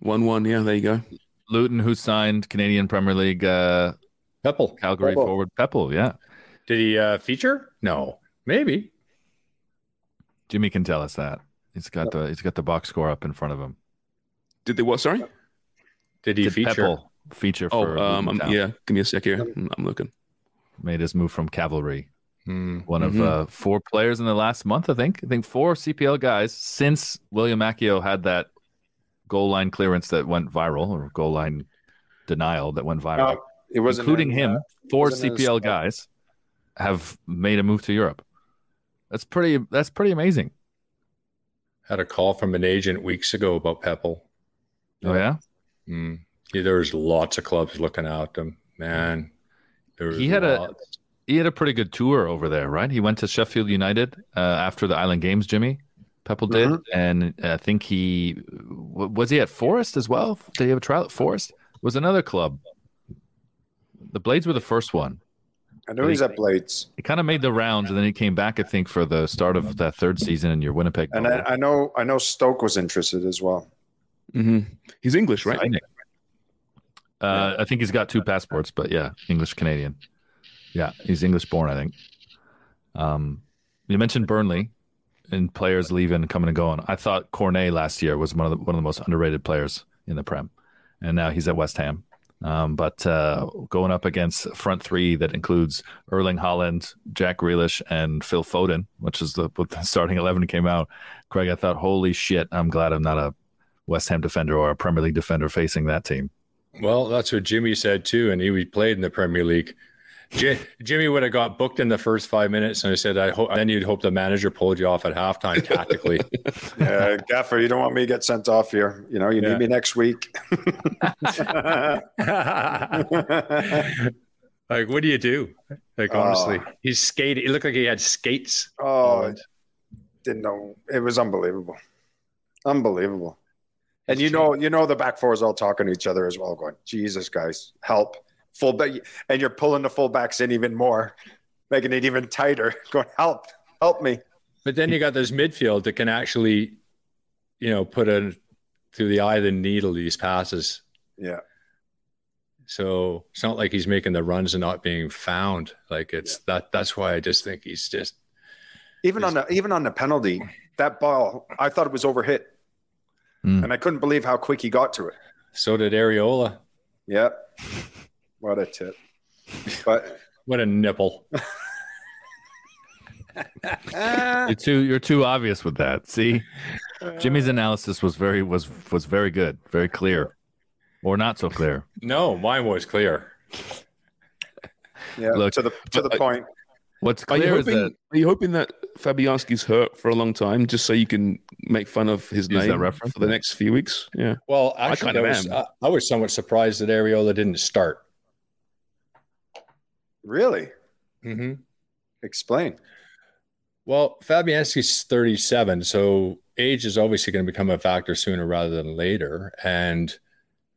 one-one. Yeah, there you go. Luton, who signed Canadian Premier League uh, Pepple. Calgary Pepple. forward Pepple. Yeah, Did he uh, feature? No, maybe. Jimmy can tell us that. He's got the he's got the box score up in front of him. Did they what? Sorry. Did he Did feature? Pepple feature for Oh, um, Luton yeah. Give me a sec here. I'm, I'm looking. made his move from cavalry. Hmm. One Mhm. of uh, four players in the last month, I think. I think four CPL guys since William Macchio had that goal line clearance that went viral, or goal line denial that went viral, No, it wasn't including in, him. uh, four wasn't in his CPL guys have made a move to Europe. That's pretty. That's pretty amazing. Had a call from an agent weeks ago about Pepple. Oh yeah, Mm. Yeah, there was lots of clubs looking at them. Man, there was He had a- he had a pretty good tour over there, right? He went to Sheffield United uh, after the Island Games. Jimmy Pepple did, Mhm. and I think he was he at Forest as well. Did he have a trial at Forest? Was another club. The Blades were the first one. I know he's at Blades, He kind of made the rounds, and then he came back, I think, for the start of that third season in your Winnipeg. and. I, I know I know Stoke was interested as well. hmm He's English, right? Signing. Uh, I think he's got two passports, but yeah, English Canadian. Yeah, he's English born, I think. Um, you mentioned Burnley and players leaving, and coming and going. I thought Cornet last year was one of the one of the most underrated players in the Prem, and now he's at West Ham. Um, but uh, going up against front three that includes Erling Haaland, Jack Grealish, and Phil Foden, which is the, the <laughs> starting eleven came out. Craig, I thought, holy shit! I'm glad I'm not a West Ham defender or a Premier League defender facing that team. Well, that's what Jimmy said too, and he played in the Premier League. J- Jimmy would have got booked in the first five minutes, and I said, "I hope." Then you'd hope the manager pulled you off at halftime <laughs> tactically. Yeah, Gaffer, you don't want me to get sent off here. You know, you Yeah. need me next week. <laughs> like, what do you do? Like, Oh. honestly, he's skating. It looked like he had skates. oh, didn't know. It was unbelievable, unbelievable. And you know, you know, the back four is all talking to each other as well, going, "Jesus, guys, help!" Fullback, and you're pulling the fullbacks in even more, making it even tighter. <laughs> Going, "Help, help me!" But then you got this midfield that can actually, you know, put in through the eye of the needle these passes. Yeah, So it's not like he's making the runs and not being found. Like it's that. That's why I just think he's just even on the even on the penalty, that ball, I thought it was overhit, Mm. and I couldn't believe how quick he got to it. so did Areola. Yeah, <laughs> what a tip! But <laughs> What a nipple. <laughs> You're too you're too obvious with that. See, Jimmy's analysis was very was was very good, very clear, or not so clear. No, mine was clear. yeah, Look, to the to the but- uh, point. What's Are you clear is hoping? that Are you hoping that Fabianski's hurt for a long time, just so you can make fun of his Use that name reference? for the next few weeks? Yeah. Well, I actually, kind of I, was, am. I, I was somewhat surprised that Areola didn't start. Really? Mm-hmm. Explain. Well, Fabianski's 37, so age is obviously going to become a factor sooner rather than later. And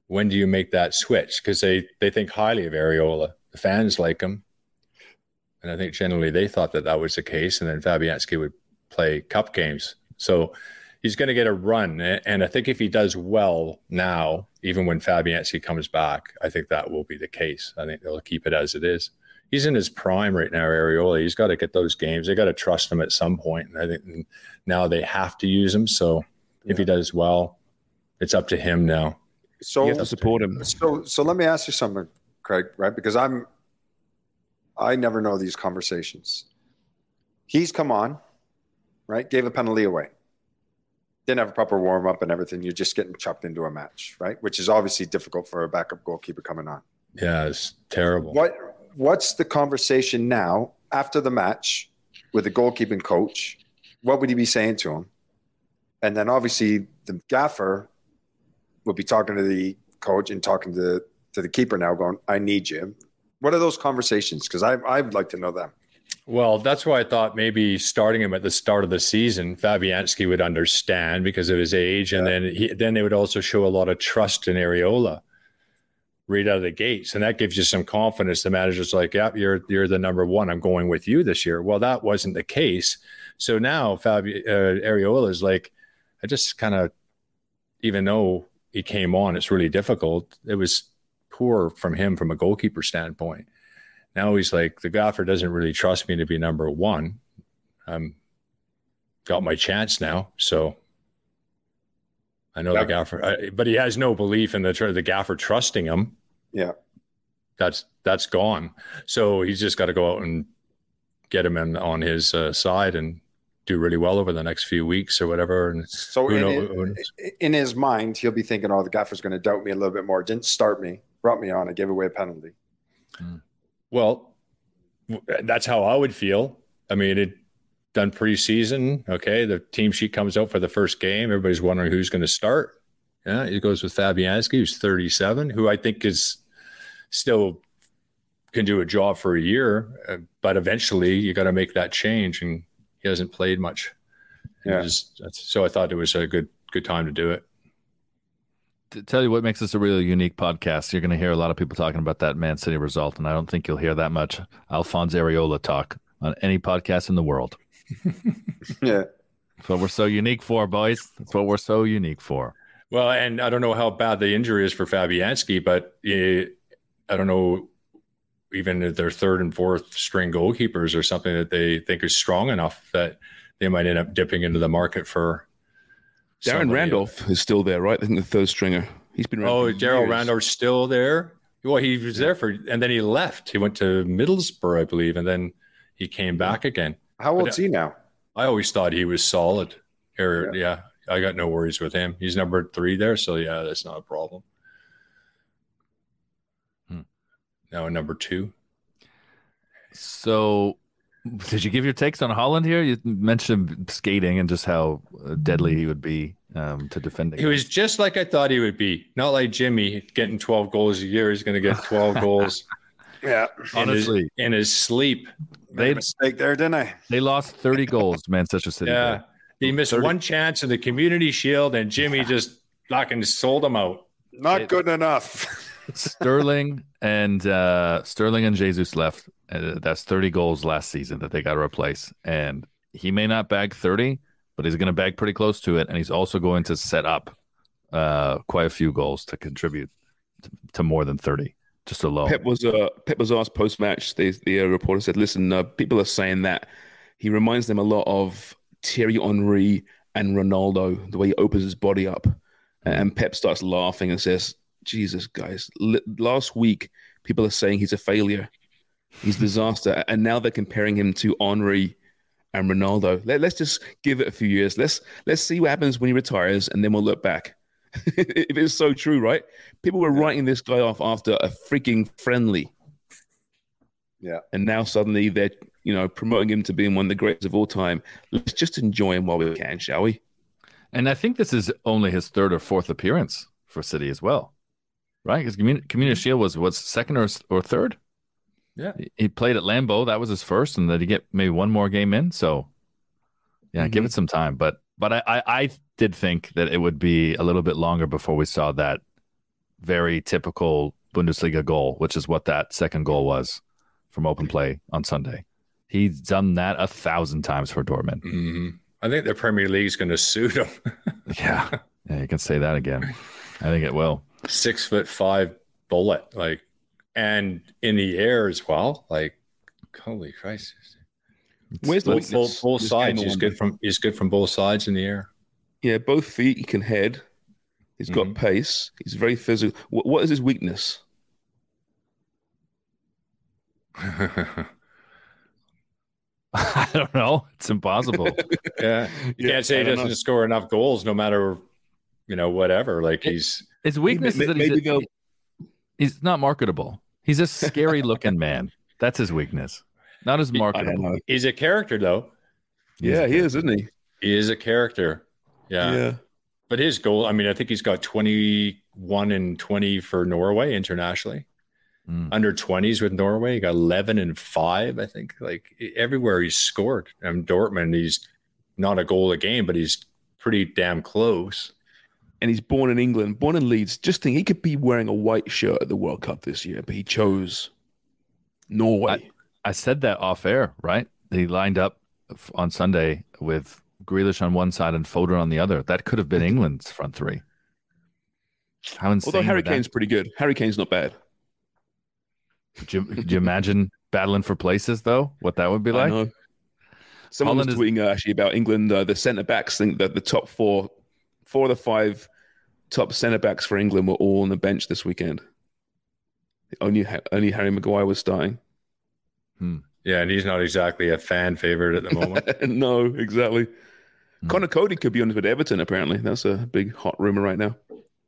when do you make that switch? Because they, they think highly of Areola. The fans like him. And I think generally they thought that that was the case. And then Fabianski would play cup games. So he's going to get a run. And I think if he does well now, even when Fabianski comes back, I think that will be the case. I think they'll keep it as it is he's in his prime right now, Areola. He's got to get those games. They got to trust him at some point. point, and I think now they have to use him. So if he does well, it's up to him now. So you have to support him. So, so let me ask you something, Craig. Right? Because I'm, I never know these conversations. He's come on, right? Gave a penalty away. Didn't have a proper warm up and everything. You're just getting chucked into a match, right? Which is obviously difficult for a backup goalkeeper coming on. Yeah, it's terrible. What What's the conversation now after the match with the goalkeeping coach? What would he be saying to him? And then obviously the gaffer would be talking to the coach and talking to to the keeper now, going, "I need you." What are those conversations? Because I I'd like to know them. Well, that's why I thought maybe starting him at the start of the season, Fabianski would understand because of his age, and then he, then they would also show a lot of trust in Areola. Right out of the gates, and that gives you some confidence. The manager's like, "Yep, yeah, you're you're the number one. I'm going with you this year." Well, that wasn't the case. So now Fabio uh, Areola is like, I just kind of, even though he came on, it's really difficult. It was poor from him from a goalkeeper standpoint. Now he's like, the gaffer doesn't really trust me to be number one. I'm got my chance now, so I know yeah. the gaffer, I, but he has no belief in the the gaffer trusting him. Yeah, that's that's gone. So he's just got to go out and get him in on his uh, side and do really well over the next few weeks or whatever. And so in, knows, in, his mind, he'll be thinking, "Oh, the gaffer's going to doubt me a little bit more. Didn't start me, brought me on, I gave away a penalty." Hmm. Well, that's how I would feel. I mean, it done preseason. Okay, the team sheet comes out for the first game. Everybody's wondering who's going to start. Yeah, it goes with Fabianski, who's 37, who I think is still can do a job for a year, uh, but eventually you got to make that change, and he hasn't played much. Yeah. Just, so I thought it was a good good time to do it. To tell you what makes this a really unique podcast, you're going to hear a lot of people talking about that Man City result, and I don't think you'll hear that much Alphonse Areola talk on any podcast in the world. Yeah. That's what we're so unique for, boys. That's what we're so unique for. Well, and I don't know how bad the injury is for Fabianski, but it, I don't know even if their third and fourth string goalkeepers or something that they think is strong enough that they might end up dipping into the market for. Darren Randolph else. is still there, right? I think the third stringer. He's been. Oh, Daryl Randolph's still there. Well, he was there for, and then he left. He went to Middlesbrough, I believe, and then he came back again. How old is he now? I always thought he was solid. Or, yeah. yeah, I got no worries with him. He's number three there, so yeah, that's not a problem. Hmm. Now number two. So, did you give your takes on Haaland here? You mentioned skating and just how uh, deadly he would be um, to defending. He was just like I thought he would be. Not like Jimmy getting 12 goals a year. He's going to get 12 <laughs> goals. Yeah, in honestly, his, in his sleep. They mistake there, didn't I? They lost 30 goals to Manchester City. Yeah. He missed 30. one chance in the community shield, and Jimmy <laughs> just fucking sold him out. Not it, good enough. <laughs> Sterling and uh, Sterling and Jesus left. Uh, that's 30 goals last season that they got to replace. And he may not bag 30, but he's going to bag pretty close to it. And he's also going to set up uh, quite a few goals to contribute to, to more than 30 just a lot. Pep was uh, Pep was asked post match. The the uh, reporter said, "Listen, uh, people are saying that he reminds them a lot of Thierry Henry and Ronaldo, the way he opens his body up." And Pep starts laughing and says, "Jesus, guys, l- last week people are saying he's a failure, he's a disaster, and now they're comparing him to Henry." And Ronaldo. Let, let's just give it a few years. Let's let's see what happens when he retires, and then we'll look back. <laughs> if it's so true, right? People were writing this guy off after a freaking friendly. Yeah. And now suddenly they're, you know, promoting him to being one of the greatest of all time. Let's just enjoy him while we can, shall we? And I think this is only his third or fourth appearance for City as well, right? Because Community, Community Shield was what's second or or third. Yeah, he played at Lambeau. That was his first, and then he get maybe one more game in. So, yeah, mm-hmm. give it some time. But but I, I, I did think that it would be a little bit longer before we saw that very typical Bundesliga goal, which is what that second goal was from open play on Sunday. He's done that a thousand times for Dortmund. Mm-hmm. I think the Premier League's going to suit him. <laughs> yeah, yeah, you can say that again. I think it will. Six foot five bullet, like, and in the air as well. Like, holy Christ! Where's the both, both, both sides? He's good from he's good from both sides in the air. Yeah, both feet. He can head. He's got mm-hmm. pace. He's very physical. What, what is his weakness? <laughs> <laughs> I don't know. It's impossible. <laughs> yeah, you yeah, can't say he doesn't know. score enough goals, no matter you know whatever. Like he's his weakness maybe, is that he's, a, he's not marketable. He's a scary looking man. That's his weakness. Not as marketable. He's a character, though. yeah, he is, isn't he? He is a character. Yeah. Yeah. But his goal, I mean, I think he's got 21 and 20 for Norway internationally. Mm. Under 20s with Norway, he got 11 and 5, I think. Like everywhere he's scored. And Dortmund, he's not a goal a game, but he's pretty damn close. and he's born in England, born in Leeds. Just think he could be wearing a white shirt at the World Cup this year, but he chose Norway. I, I said that off air, right? They lined up on Sunday with Grealish on one side and Foden on the other. That could have been England's front three. How insane! Although Harry Kane's pretty good. Harry Kane's not bad. Could you, could you imagine battling for places though? What that would be I like? know. Someone Holland was tweeting uh, actually about England. Uh, the centre backs think that the top four, four of the five top centre backs for England were all on the bench this weekend. Only only Harry Maguire was starting. Yeah, and he's not exactly a fan favorite at the moment. <laughs> no, exactly. Hmm. Conor Coady could be on with Everton. Apparently, that's a big hot rumor right now.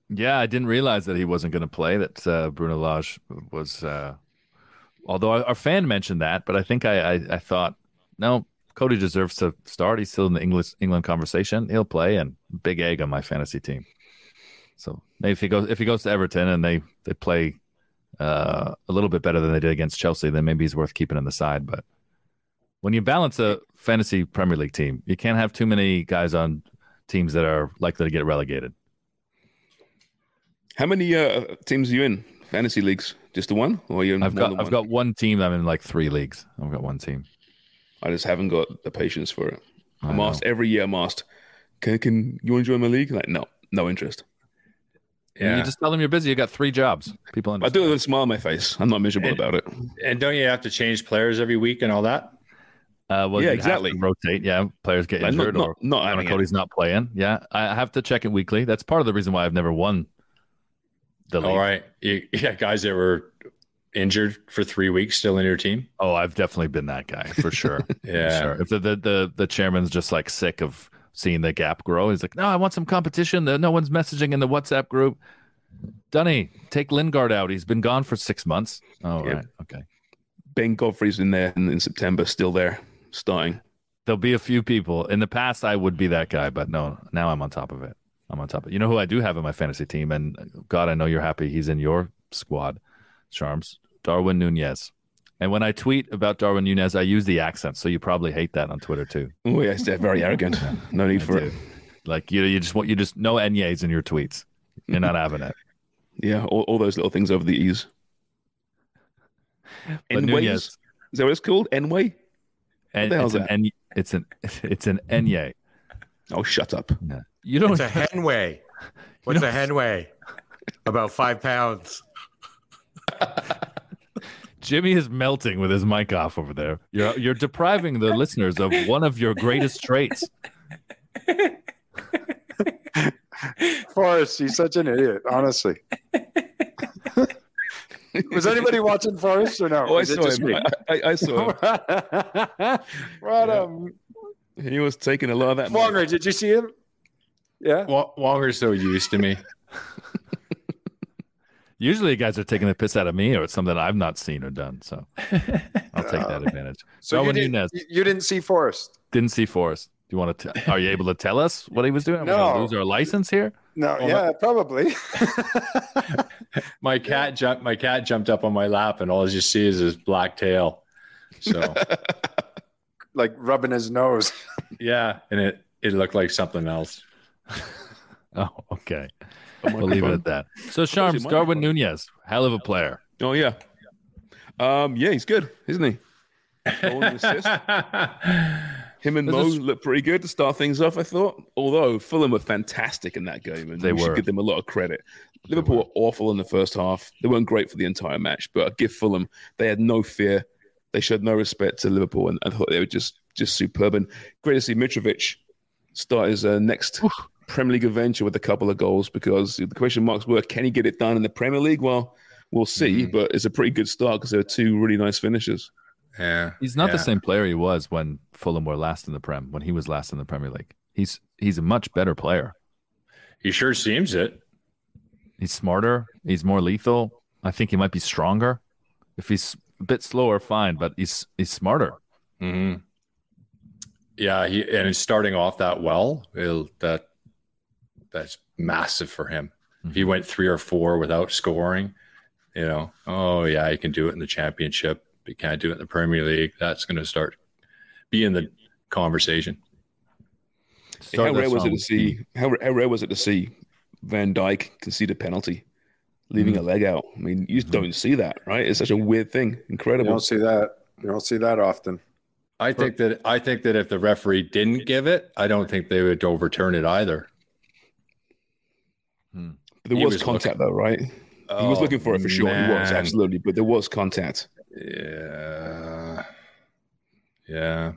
Yeah, I didn't realize that he wasn't going to play. That uh, Bruno Lage was. Uh, although our, our fan mentioned that, but I think I, I I thought no, Cody deserves to start. He's still in the English England conversation. He'll play, and big egg on my fantasy team. So maybe if he goes if he goes to Everton and they they play uh, a little bit better than they did against Chelsea, then maybe he's worth keeping on the side. But when you balance a fantasy Premier League team, you can't have too many guys on teams that are likely to get relegated. How many uh, teams are you in? Fantasy leagues? Just the one, or you in I've got I've one? got one team. I'm in like three leagues. I've got one team. I just haven't got the patience for it. I I'm know. asked every year. I'm asked, can can you want to join my league? Like, no, no interest. And You just tell them you're busy. You got three jobs. People I do it with a smile on my face. I'm not miserable about it. and don't you have to change players every week and all that? Uh, well, Yeah, you'd have to exactly. rotate. Yeah, players get Like, not- injured not- or not Conor having. Coady's not playing. Yeah, I have to check it weekly. That's part of the reason why I've never won the league. All right, you, you guys that were injured for three weeks still in your team. Oh, I've definitely been that guy for sure. <laughs> For Yeah. sure. If the, the the the chairman's just like sick of seeing the gap grow, he's like, "No, I want some competition. No one's messaging in the WhatsApp group." Dunny, take Lingard out. He's been gone for six months. Oh, Yeah. right. Okay. Ben Godfrey's in there in, in September, still there, starting. There'll be a few people. In the past, I would be that guy, but no, now I'm on top of it. I'm on top of it. You know who I do have in my fantasy team? And God, I know you're happy he's in your squad, Sharms. Darwin Nunez. And when I tweet about Darwin Nunez, I use the accent. So you probably hate that on Twitter too. Oh yes, they're very arrogant. No need for it. Like you, you just want you just no NYs in your tweets. You're not having it. <laughs> Yeah, all, all those little things over the e's. But Enways? Nunez, Is that what it's called? Enway? and it's is an that? N, it's an it's an Enye. Oh, shut up. You don't It's a henway. <laughs> What's a henway? About five pounds. <laughs> Jimmy is melting with his mic off over there. You're you're depriving the listeners of one of your greatest traits. <laughs> Forrest, he's such an idiot, honestly. <laughs> Was anybody watching Forrest or no? Oh, I Was it saw him. me? I, I, I saw him. <laughs> what um He was taking a lot of that. Wonger, did you see him? Yeah. Wa- Wonger's so used to me. Usually, you guys are taking the piss out of me, or it's something I've not seen or done. So <laughs> I'll take that advantage. So you Darwin didn't, you- you didn't see Forrest? didn't see Forrest. Do you want to? T- are you able to tell us what he was doing? Are we No. gonna lose our license here? No, Well, yeah, probably. <laughs> My cat jumped. My cat jumped up on my lap, and all you see is his black tail. So <laughs> like rubbing his nose. yeah, and it it looked like something else. Oh, okay. <laughs> We'll leave it at that. So, Sharms, your Darwin Nunez, hell of a player. Oh yeah, um, yeah, he's good, isn't he? Goal and assist. <laughs> Him and This Mo is- looked pretty good to start things off. I thought, although Fulham were fantastic in that game, and They we were. should give them a lot of credit. Liverpool were awful in the first half. They weren't great for the entire match, but I give Fulham they had no fear. They showed no respect to Liverpool, and I thought they were just just superb. And great to see Mitrovic start his uh, next Premier League adventure with a couple of goals because the question marks were can he get it done in the Premier League? Well, we'll see, Mm-hmm. but it's a pretty good start because there are two really nice finishes. Yeah, He's not the same player he was when Fulham were last in the Prem, when he was last in the Premier League. He's he's a much better player. He sure seems it. He's smarter. He's more lethal. I think he might be stronger. If he's a bit slower, fine, but he's he's smarter. hmm Yeah, he and he's starting off that well. It'll, that that's massive for him. If he mm-hmm. went three or four without scoring, you know, oh yeah, he can do it in the championship. But he can't do it in the Premier League. That's going to start be in the conversation. Start how that rare was it to see? How, how rare was it to see Van Dijk concede a penalty, leaving mm-hmm. a leg out. I mean, you just don't see that, right? It's such a weird thing. Incredible. You don't see that. You don't see that often. I think that I think that if the referee didn't give it, I don't think they would overturn it either. Hmm. But there was, was contact, looking- though, right? he was Oh, looking for it for sure. He was absolutely, but there was contact. Yeah. Yeah.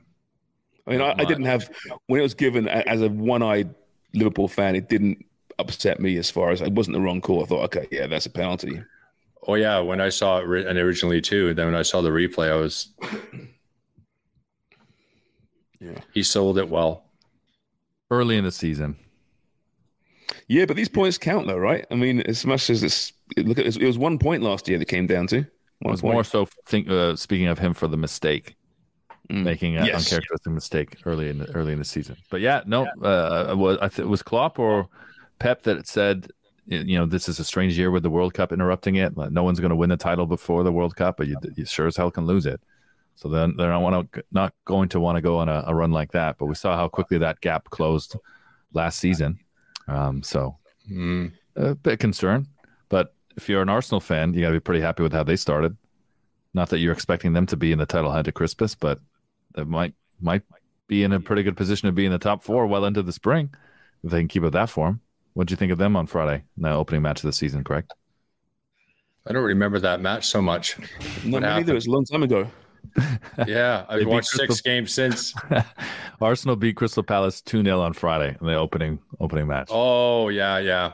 I mean, I, I didn't have when it was given as a one-eyed Liverpool fan. It didn't upset me as far as it wasn't the wrong call. I thought, okay, yeah, that's a penalty. Oh yeah, when I saw it ri- and originally too, and then when I saw the replay, I was Yeah. he sold it well. Early in the season. Yeah, but these points count, though, right? I mean, as much as it's look at it was one point last year that came down to. It was point. more so think uh, speaking of him for the mistake, Mm. making an Yes. uncharacteristic mistake early in the early in the season. But yeah, no, uh, it was I th- it was Klopp or Pep that said, you know, this is a strange year with the World Cup interrupting it. No one's going to win the title before the World Cup, but you, you sure as hell can lose it. So then they're not want to not going to want to go on a, a run like that. But we saw how quickly that gap closed last season. Um, so Mm. a bit concerned. But if you're an Arsenal fan, you got to be pretty happy with how they started. Not that you're expecting them to be in the title hunt at Christmas, but they might might be in a pretty good position to be in the top four well into the spring if they can keep up that form. What do you think of them on Friday, in the opening match of the season? Correct. I don't remember that match so much. No, What neither. happened? It was a long time ago. <laughs> Yeah, I've beat watched six Crystal- games since. <laughs> Arsenal beat Crystal Palace two 0 on Friday in the opening opening match. Oh yeah, yeah.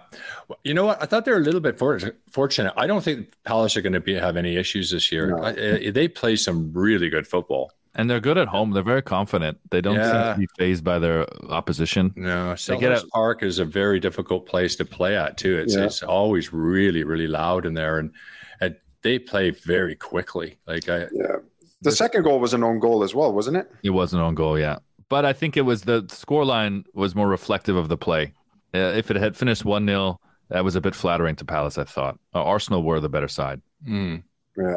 You know what? I thought they were a little bit for- fortunate. I don't think Palace are going to be have any issues this year. No. I- I- they play some really good football. And they're good at home. They're very confident. They don't Yeah. seem to be phased by their opposition. No, They get Selhurst a- Park is a very difficult place to play at too. It's Yeah. it's always really really loud in there, and and they play very quickly. Like I, Yeah. The second goal was an own goal as well, wasn't it? It wasn't own goal, yeah. But I think it was the scoreline was more reflective of the play. Uh, if it had finished 1 0, that was a bit flattering to Palace, I thought. Uh, Arsenal were the better side. mm, Yeah.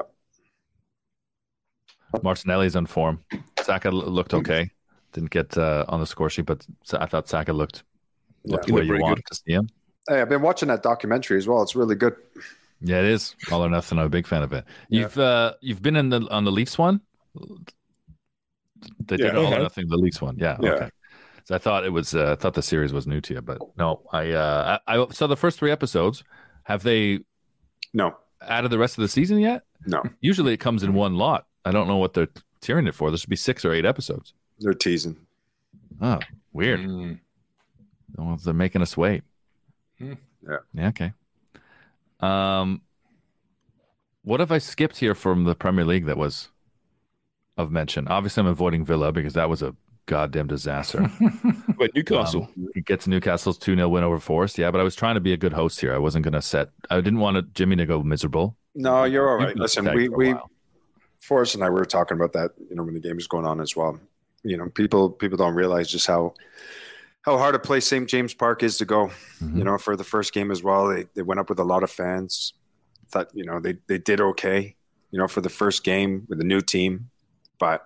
Martinelli's on form. Saka looked okay. Didn't get uh, on the score sheet, but I thought Saka looked, looked he where looked you very want good. to see him. Hey, I've been watching that documentary as well. It's really good. Yeah, it is all or nothing. I'm a big fan of it. You've uh, you've been in the on the Leafs one. They did Yeah. all or nothing. The Leafs one, yeah. Yeah. Okay. So I thought it was. Uh, I thought the series was new to you, but no. I uh, I, I saw the first three episodes. Have they No, added the rest of the season yet? no, <laughs> Usually it comes in one lot. I don't know what they're tearing it for. There should be six or eight episodes. they're teasing. Oh, weird. mm. Well, they're making us wait. Hmm. Yeah. Yeah. Okay. Um, what have I skipped here from the Premier League that was of mention? Obviously, I'm avoiding Villa because that was a goddamn disaster. <laughs> But Newcastle. Um, it gets Newcastle's 2 0 win over Forest. Yeah, but I was trying to be a good host here. I wasn't going to set, I didn't want Jimmy to go miserable. No, you're all right. Listen, we we. Forrest and I were talking about that, you know, when the game was going on as well. You know, people people don't realize just how how hard a place St. James Park is to go. Mhm. You know, for the first game as well, they they went up with a lot of fans. Thought you know they they did okay. You know, for the first game with a new team, but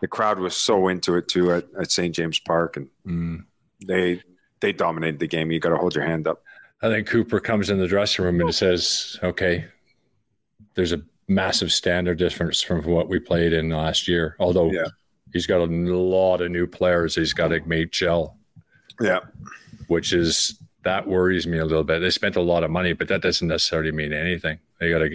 the crowd was so into it too at, at St. James Park, and Mm. they they dominated the game. You got to hold your hand up. I think Cooper comes in the dressing room and says, "Okay, there's a massive standard difference from what we played in last year. Although Yeah. he's got a lot of new players, he's got to make gel, Yeah, which is that worries me a little bit. They spent a lot of money, but that doesn't necessarily mean anything. They got to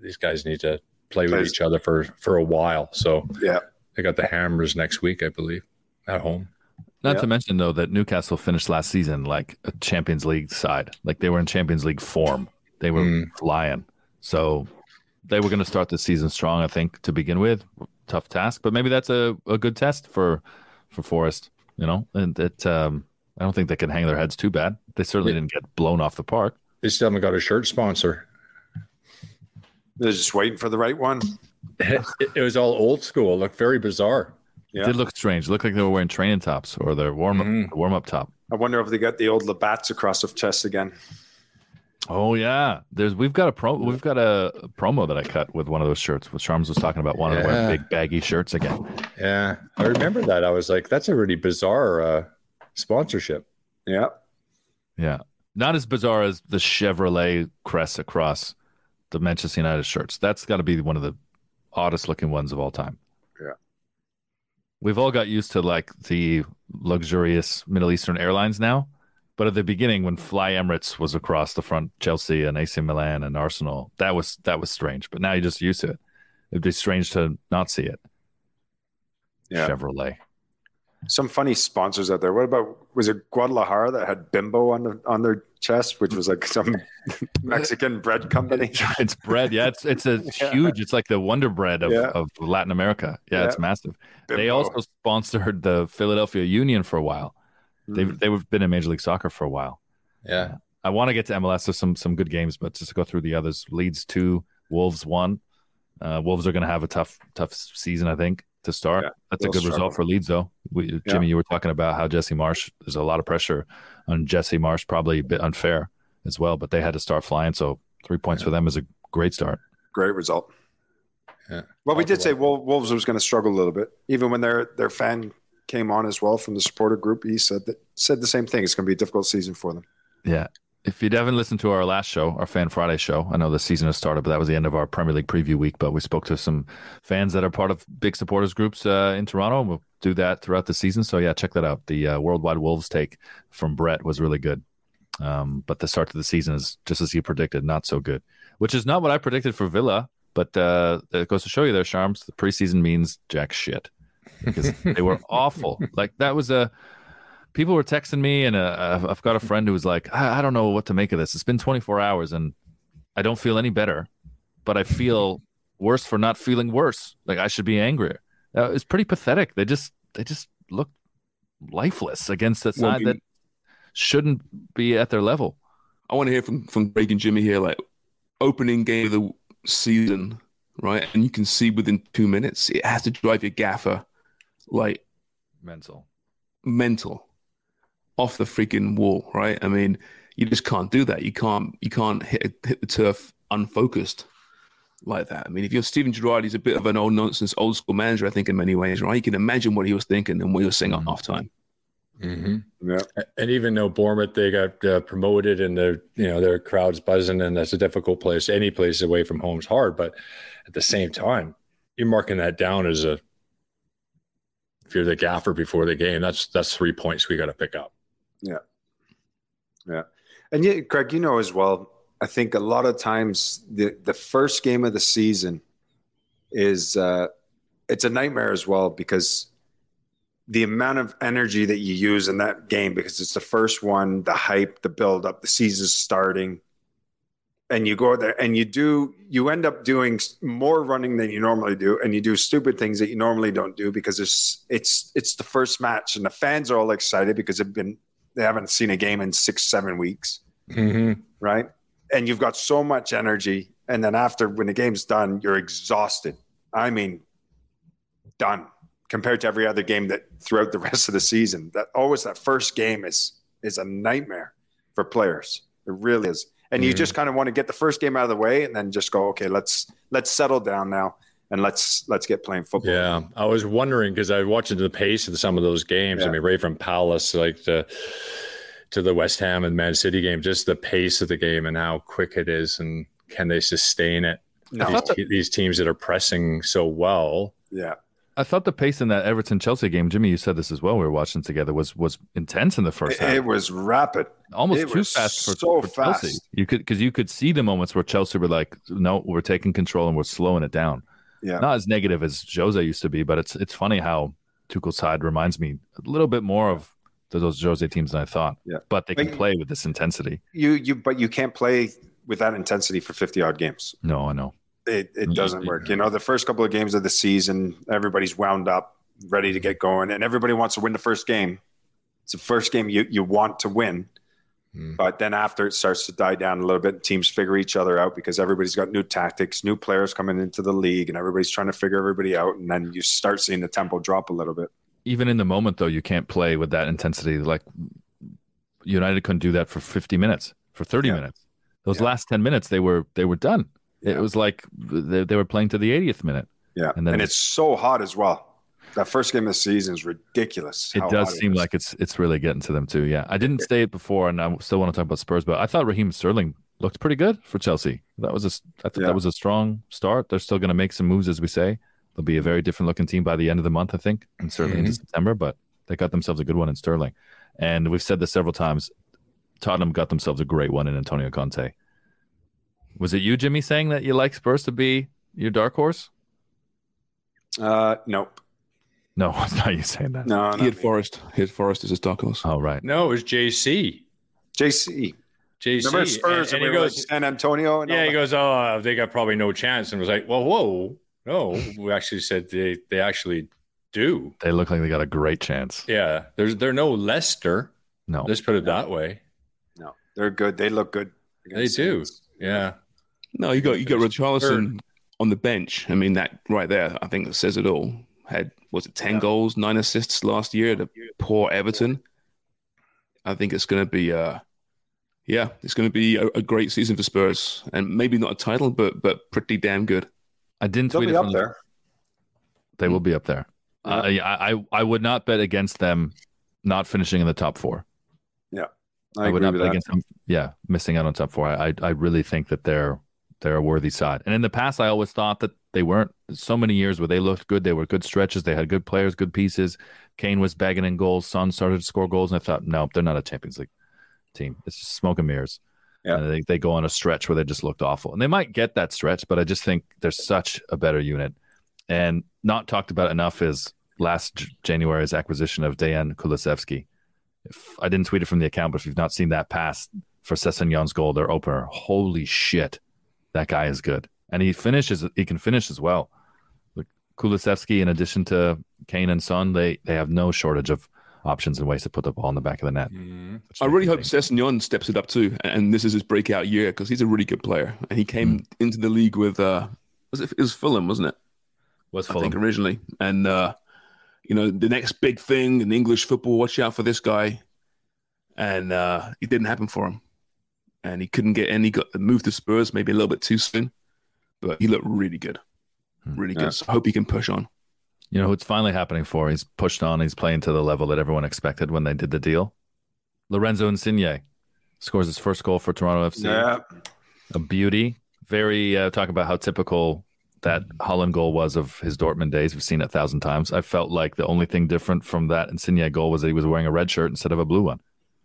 these guys need to play with each other for for a while. So yeah, they got the Hammers next week, I believe, at home. Not Yeah. to mention, though, that Newcastle finished last season like a Champions League side. Like they were in Champions League form. They were Mm. flying. So they were going to start the season strong, I think, to begin with. Tough task, but maybe that's a, a good test for for Forest, you know? And it, um, I don't think they can hang their heads too bad. They certainly Yeah. didn't get blown off the park. They still haven't got a shirt sponsor. they're just waiting for the right one. it, <laughs> it was all old school. It looked very bizarre. Yeah. It did look strange. It looked like they were wearing training tops or their warm up Mhm. warm up top. I wonder if they got the old Labatt's across the chest again. Oh yeah, there's we've got a pro we've got a promo that I cut with one of those shirts. With Sharms was talking about wanting to wear Yeah. big baggy shirts again. Yeah, I remember that. I was like, that's a really bizarre uh, sponsorship. Yeah. Yeah, Not as bizarre as the Chevrolet crest across the Manchester United shirts. That's got to be one of the oddest looking ones of all time. Yeah. We've all got used to like the luxurious Middle Eastern airlines now. But at the beginning, when Fly Emirates was across the front, Chelsea and AC Milan and Arsenal, that was that was strange. But now you're just used to it. It'd be strange to not see it. Yeah. Chevrolet. Some funny sponsors out there. What about was it Guadalajara that had Bimbo on the on their chest, which was like some <laughs> Mexican bread company? It's bread. Yeah, it's it's a <laughs> Yeah. huge. It's like the Wonder Bread of, Yeah. of Latin America. Yeah, it's Yeah. massive. They also sponsored the Philadelphia Union for a while. They've Mm. they've been in Major League Soccer for a while. Yeah. I want to get to MLS. There's some some good games, but just to go through the others. Leeds two, Wolves one. Uh, Wolves are going to have a tough tough season, I think, to start. Yeah, That's a good struggle. result for Leeds, though. We, Jimmy, you were talking about how Jesse Marsch. There's a lot of pressure on Jesse Marsch, probably a bit unfair as well, but they had to start flying. So three points for them is a great start. Great result. Yeah. Well, we did say Wolves was going to struggle a little bit, even when their their fan came on as well from the supporter group. He said that said the same thing. It's going to be a difficult season for them. Yeah. If you haven't listened to our last show, our Fan Friday show, I know the season has started, but that was the end of our Premier League preview week. But we spoke to some fans that are part of big supporters groups uh, in Toronto. and We'll do that throughout the season. So, yeah, check that out. The uh, Worldwide Wolves take from Brett was really good. Um, but the start to the season is just as you predicted, not so good, which is not what I predicted for Villa. But uh, it goes to show you their Sharms. The preseason means jack shit because they were <laughs> awful. Like that was a people were texting me, and uh, I've- got a friend who was like, I, I don't know what to make of this. It's been 24 hours, and I don't feel any better, but I feel worse for not feeling worse. Like I should be angrier. Uh, it's pretty pathetic. They just they just look lifeless against a side you- that shouldn't be at their level. I want to hear from from Greg and Jimmy here, like opening game of the season, right? And you can see within two minutes, it has to drive your gaffer like Mental. mental off the freaking wall, right? I mean, you just can't do that. You can't you can't hit hit the turf unfocused like that. I mean, if you're Steven Gerrard, he's a bit of an old nonsense, old school manager, I think, in many ways, right? You can imagine what he was thinking and what he was saying at halftime. hmm Yeah. And even though Bournemouth they got uh, promoted and their you know their crowds buzzing and that's a difficult place. Any place away from home is hard, but at the same time, you're marking that down as a if you're the gaffer before the game. That's that's three points we got to pick up. Yeah. Yeah. And yeah, Craig, you know as well, I think a lot of times the, the first game of the season is uh, it's a nightmare as well because the amount of energy that you use in that game because it's the first one, the hype, the build up, the season's starting. And you go there and you do, you end up doing more running than you normally do, and you do stupid things that you normally don't do because it's it's it's the first match, and the fans are all excited because they've been they haven't seen a game in six seven weeks Mm-hmm. right? And you've got so much energy and then after when the game's done you're exhausted. I mean done compared to every other game that throughout the <laughs> rest of the season. That always that first game is is a nightmare for players. It really is. And you Mhm. just kind of want to get the first game out of the way and then just go okay let's let's settle down now and let's let's get playing football Yeah, I was wondering because I was watching the pace of some of those games. I mean, right from Palace like to to the West Ham and Man City game, just the pace of the game and how quick it is, and can they sustain it? no These, te- these teams that are pressing so well. yeah I thought the pace in that Everton Chelsea game, Jimmy, you said this as well. We were watching together was was intense in the first it, half. it was rapid almost It too was fast for, so for Chelsea. fast. You could because you could see the moments where Chelsea were like, "No, we're taking control and we're slowing it down." Yeah Not as negative as Jose used to be, but it's it's funny how Tuchel's side reminds me a little bit more of those Jose teams than I thought. Yeah. but they can Like- play with this intensity. you you but you can't play with that intensity for 50 odd games No, I know. it, it mm-hmm. doesn't work you know the first couple of games of the season everybody's wound up ready to get going and everybody wants to win the first game it's the first game you, you want to win Hmm. but then after it starts to die down a little bit teams figure each other out because everybody's got new tactics new players coming into the league and everybody's trying to figure everybody out and then you start seeing the tempo drop a little bit Even in the moment, though, you can't play with that intensity. Like United couldn't do that for 50 minutes, for 30 Yeah. minutes. Those Yeah. last 10 minutes, they were they were done. It was like they, they were playing to the 80th minute. yeah And and, it's so hot as well That first game of the season is ridiculous. It does seem is. like it's it's really getting to them too. Yeah, I didn't say it before, and I still want to talk about Spurs, but I thought Raheem Sterling looked pretty good for Chelsea. That was a s- I thought Yeah. that was a strong start. They're still going to make some moves, as we say. They'll be a very different looking team by the end of the month, I think, and certainly into September. But they got themselves a good one in Sterling, and we've said this several times. Tottenham got themselves a great one in Antonio Conte. Was it you, Jimmy, saying that you like Spurs to be your dark horse? Uh, nope. No, <laughs> it's not you saying that. No, He had me. Forest. He had Forest as his dark horse. Oh, right. No, it was JC. JC. JC. Remember Spurs and, and, and we he goes, like San Antonio? And all yeah, he that? goes, oh, they got probably no chance, and was like, well, whoa, no, we actually said they they actually do. They look like they got a great chance. Yeah, there's they're no Leicester. No, Let's put it that way. No, they're good. They look good. They against do. Saints. Yeah. No, you got you got Richarlison on the bench. I mean, that right there, I think that says it all. Had was it ten goals, nine assists last year to poor Everton. I think it's going to be, uh, yeah, it's going to be a, a great season for Spurs, and maybe not a title, but but pretty damn good. I didn't They'll tweet be it up from there. They will be up there. Uh, yeah, I, I I would not bet against them not finishing in the top four. Yeah, I, I, would agree not with bet that. against them. Yeah, missing out on top four. I, I I really think that they're they're a worthy side. And in the past, I always thought that they weren't. So many years where they looked good. They were good stretches. They had good players, good pieces. Kane was bagging in goals. Son started to score goals, and I thought, no, they're not a Champions League team. It's just smoke and mirrors. Yeah. And they, they go on a stretch where they just looked awful. And they might get that stretch, but I just think they're such a better unit. And not talked about enough is last January's acquisition of Dejan Kulusevski. If I didn't tweet it from the account, but if you've not seen that pass for Sessegnon's goal, their opener, holy shit, that guy is good, and he finishes. He can finish as well. Like Kulusevski, in addition to Kane and Son, they they have no shortage of options and ways to put the ball in the back of the net. I really hope Sessegnon steps it up too, and this is his breakout year because he's a really good player, and he came into the league with uh, was it, it was Fulham, wasn't it? Was Fulham I think originally, and uh, you know the next big thing in English football. Watch out for this guy, and uh, it didn't happen for him, and he couldn't get any. Got moved to Spurs maybe a little bit too soon, but he looked really good, really good. Yeah. So I hope he can push on. You know who it's finally happening for? He's pushed on. He's playing to the level that everyone expected when they did the deal. Lorenzo Insigne scores his first goal for Toronto FC. Yeah, A beauty. Very uh, talk about how typical that Haaland goal was of his Dortmund days. We've seen it a thousand times. I felt like the only thing different from that Insigne goal was that he was wearing a red shirt instead of a blue one.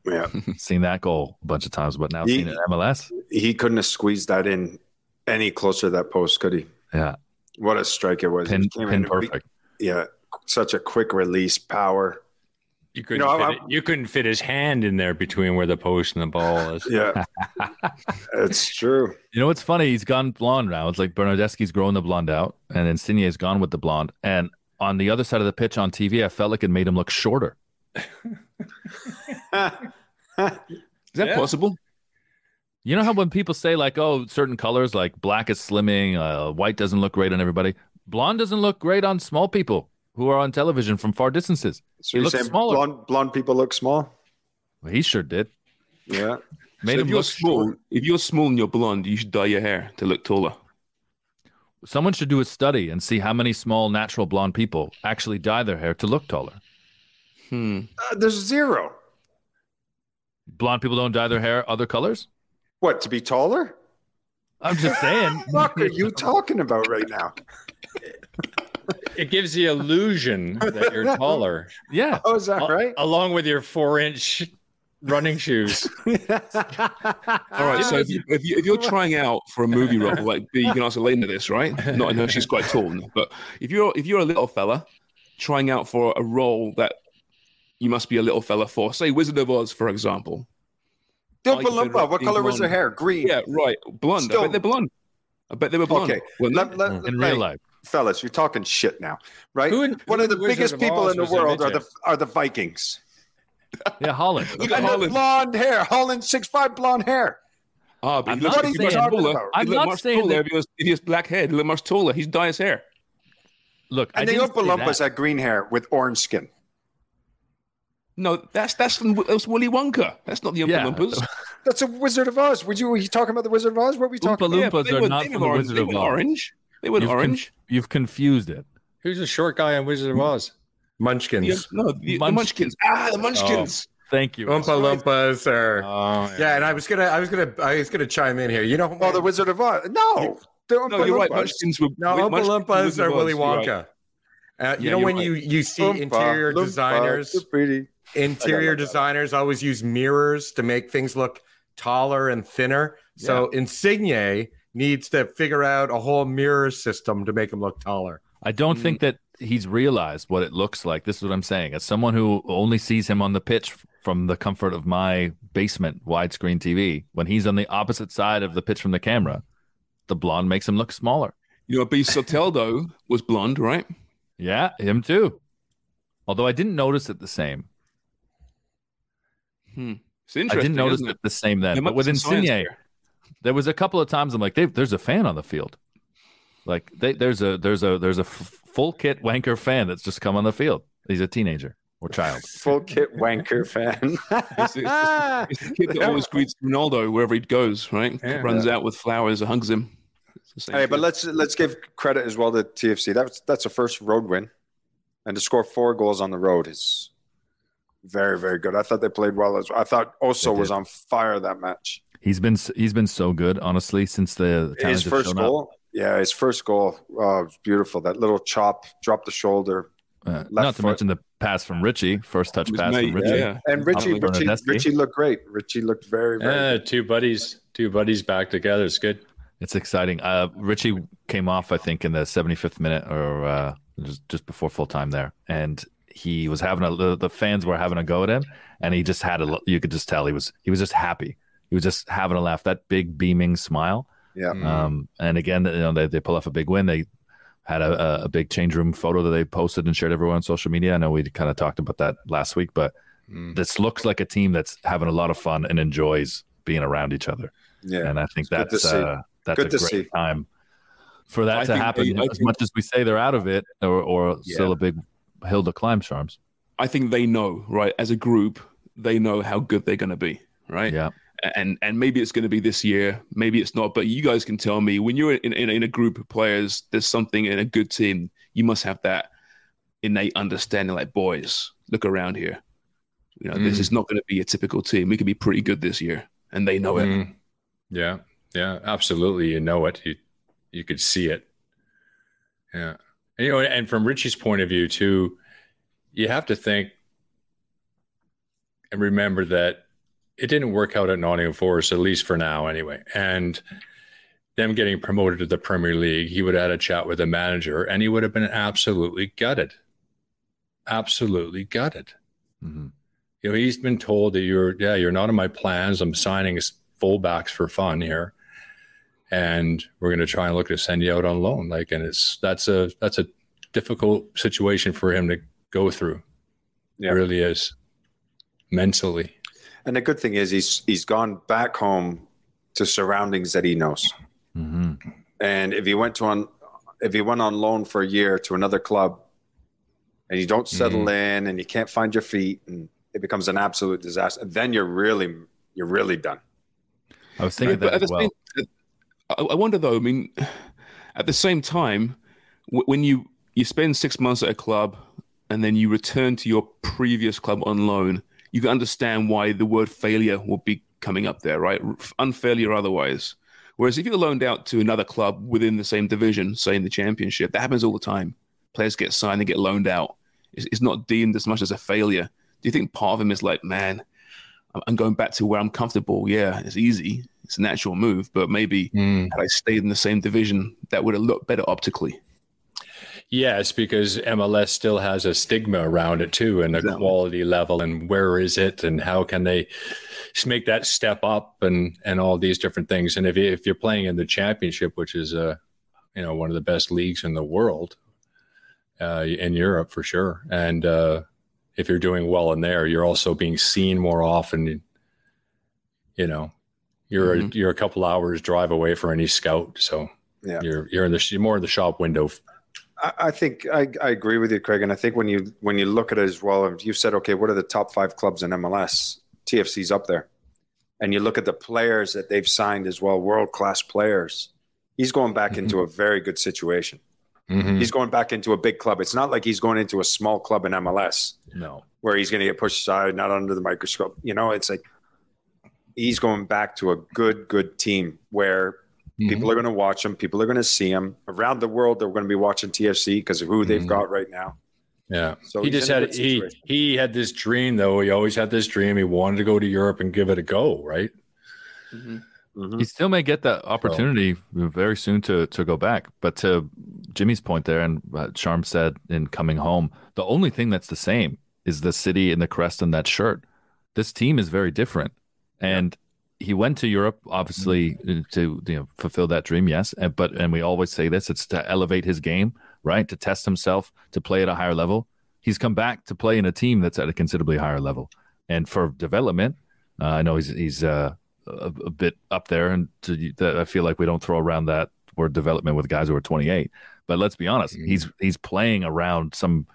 yeah. seen that goal a bunch of times, but now He- seeing it in MLS. he couldn't have squeezed that in any closer to that post, could he? Yeah, What a strike it was! pin, It came pin in- perfect. Yeah, such a quick release, power. You couldn't, know, fit I- it, you couldn't fit his hand in there between where the post and the ball is. Yeah, <laughs> it's true. You know what's funny? He's gone blonde now. It's like Bernardeschi's growing the blonde out, and Insigne's gone with the blonde. And on the other side of the pitch on TV, I felt like it made him look shorter. <laughs> <laughs> Is that Yeah. possible? You know how when people say like, "Oh, certain colors like black is slimming, uh, white doesn't look great on everybody. Blonde doesn't look great on small people who are on television from far distances." So you're looks saying smaller. blonde, blonde people look small? Well, he sure did. Yeah. Made So him if you're look small, short. if you're small and you're blonde, you should dye your hair to look taller. Someone should do a study and see how many small natural blonde people actually dye their hair to look taller. Hmm. Uh, there's zero. Blonde people don't dye their hair other colors. What to be taller? I'm just saying. <laughs> What are you talking about right now? It gives the illusion that you're <laughs> taller, Yeah. Oh, is that right? along with your four inch running shoes. <laughs> All right. So if, you, if, you, if you're trying out for a movie role, like B, you can ask Elena this, right? Not I know she's quite tall, but if you're if you're a little fella trying out for a role that you must be a little fella for, say Wizard of Oz, for example. Dilpa Are you better Lumpa, off what being color was their blonde? hair? Green. Yeah, right. Blonde. I Still- bet they're blonde. I bet they were blonde. Okay. weren't? Let- let- In right. real life. fellas, you're talking shit now, right? Who in- One who of the in biggest of people in the world are the are the Vikings. <laughs> Yeah, Haaland. <laughs> Look at the Haaland. blonde hair, Haaland six five blonde hair. Ah, but I'm not saying- much taller. I'm not much saying taller that- if he was if he was black hair. He'd much taller. He's dyed his hair. Look, I And the didn't Oompa Loompas that. had green hair with orange skin. No, that's that's from that's Willy Wonka. That's not the Oompa Yeah. Loompas. <laughs> That's a Wizard of Oz. Would you were you talking about the Wizard of Oz? What were we talking about Oompa about? Loompas they are were- not from were the orange. Wizard They of were Oz. orange. They were You've, orange. conf- you've confused it. Who's the short guy on Wizard of Oz? Munchkins. Yeah, no, the, Munch- the Munchkins. Ah, the Munchkins. Thank you. Oompa Loompas or Oh, yeah, and I was gonna, I was gonna, I was gonna chime in here. You know, Oh, the Wizard of Oz. No, they're No, you're right. Munchkins were no, Oompa Munchkins Loompas are Willy Oz, you're right. Wonka. Uh, you Yeah, know you're when right. you you see Oompa interior Loompa, designers, pretty. interior like that. designers always use mirrors to make things look taller and thinner. So Insigne needs to figure out a whole mirror system to make him look taller. I don't Mm. think that he's realized what it looks like. This is what I'm saying. As someone who only sees him on the pitch from the comfort of my basement widescreen TV, when he's on the opposite side of the pitch from the camera, the blonde makes him look smaller. You know, B. Soteldo was blonde, right? Yeah, him too. Although I didn't notice it the same. Hmm. It's interesting. I didn't notice isn't it the same then. But must with be Insigne, there. there was a couple of times I'm like, there's a fan on the field. Like they, there's a there's a there's a f- full kit wanker fan that's just come on the field. He's a teenager or child. <laughs> Full kit wanker fan. It's, it's, it's, it's the kid that <laughs> always greets Ronaldo wherever he goes, right? Yeah. Runs out with flowers hugs him. It's Hey, but let's let's give credit as well to TFC. That's that's a first road win, and to score four goals on the road is very very good. I thought they played well as I thought. Oso was on fire that match. He's been he's been so good, honestly, since the His first shown up. goal, yeah, his first goal, oh, was beautiful. That little chop, drop the shoulder, Uh, not to foot. mention the pass from Richie, first touch pass mate, from Richie. yeah. and Richie, Probably Richie, Richie looked great. Richie looked very very. Yeah, good. two buddies, two buddies back together. It's good. It's exciting. Uh, Richie came off, I think, in the 75th minute or uh, just just before full time there, and he was having a the, the fans were having a go at him, and he just had a you could just tell he was he was just happy. He was just having a laugh. That big beaming smile. Yeah. Um, and again, you know, they, they pull off a big win. They had a, a- a big change room photo that they posted and shared everywhere on social media. I know we kind of talked about that last week, but this looks like a team that's having a lot of fun and enjoys being around each other. Yeah. And I think good to that's uh, that's Good a to great see. time for that I to happen. they- as think- much as we say they're out of it, or, or Yeah. still a big hill to climb, Sharms. I think they know, right? As a group, they know how good they're going to be, right? Yeah. And and maybe it's going to be this year, maybe it's not. But you guys can tell me when you're in, in, in a group of players, there's something in a good team. You must have that innate understanding. Like boys, look around here. You know, this Mm. is not going to be a typical team. We could be pretty good this year, and they know it. Mm. Yeah, yeah, absolutely. You know it. You you could see it. Yeah, and, you know, and from Richie's point of view too, you have to think and remember that it didn't work out at Nottingham Forest, at least for now, anyway. And them getting promoted to the Premier League, he would have had a chat with the manager, and he would have been absolutely gutted, absolutely gutted. Mhm. You know, he's been told that you're, yeah, you're not in my plans. I'm signing fullbacks for fun here, and we're going to try and look to send you out on loan. Like, and it's that's a that's a difficult situation for him to go through. Yeah. It really is mentally. And the good thing is he's he's gone back home to surroundings that he knows. Mhm. And if he went to on if he went on loan for a year to another club and you don't settle in and you can't find your feet and it becomes an absolute disaster, then you're really you're really done. I was thinking but that as well. same, I, I wonder though. I mean, at the same time, w- when you you spend six months at a club and then you return to your previous club on loan, you can understand why the word failure will be coming up there, right? Unfairly or otherwise. Whereas if you're loaned out to another club within the same division, say in the championship, that happens all the time. Players get signed, they get loaned out. It's, it's not deemed as much as a failure. Do you think part of him is like, man, I'm going back to where I'm comfortable. Yeah, it's easy. It's a natural move, but maybe had I stayed in the same division, that would have looked better optically. Yes, because MLS still has a stigma around it too, and the Exactly. quality level, and where is it, and how can they make that step up, and and all these different things. And if you, if you're playing in the championship, which is uh, you know one of the best leagues in the world, uh, in Europe for sure, and uh, if you're doing well in there, you're also being seen more often. You know, you're Mhm. you're a couple hours drive away for any scout, so Yeah. you're you're in the you're more in the shop window I, I think I, I agree with you, Craig. And I think when you when you look at it as well, you said, okay, what are the top five clubs in MLS? TFC's up there. And you look at the players that they've signed as well, world class players. He's going back into a very good situation. Mhm. He's going back into a big club. It's not like he's going into a small club in MLS No. where he's going to get pushed aside, not under the microscope. You know, it's like he's going back to a good, good team where Mm-hmm. people are going to watch him. People are going to see him around the world. They're going to be watching TFC because of who they've Mhm. got right now. Yeah. So he just had he he had this dream though. He always had this dream. He wanted to go to Europe and give it a go, right? Mhm. He still may get that opportunity very soon to to go back. But to Jimmy's point there, and uh, Charm said in coming home, the only thing that's the same is the city and the crest and that shirt. This team is very different, and he went to Europe obviously uh, to you know fulfill that dream. Yes, and, but and we always say this: it's to elevate his game, right? To test himself, to play at a higher level. He's come back to play in a team that's at a considerably higher level, and for development, uh, I know he's he's uh, a, a bit up there, and to, that I feel like we don't throw around that word development with guys who are 28. But let's be honest, mm-hmm. he's he's playing around some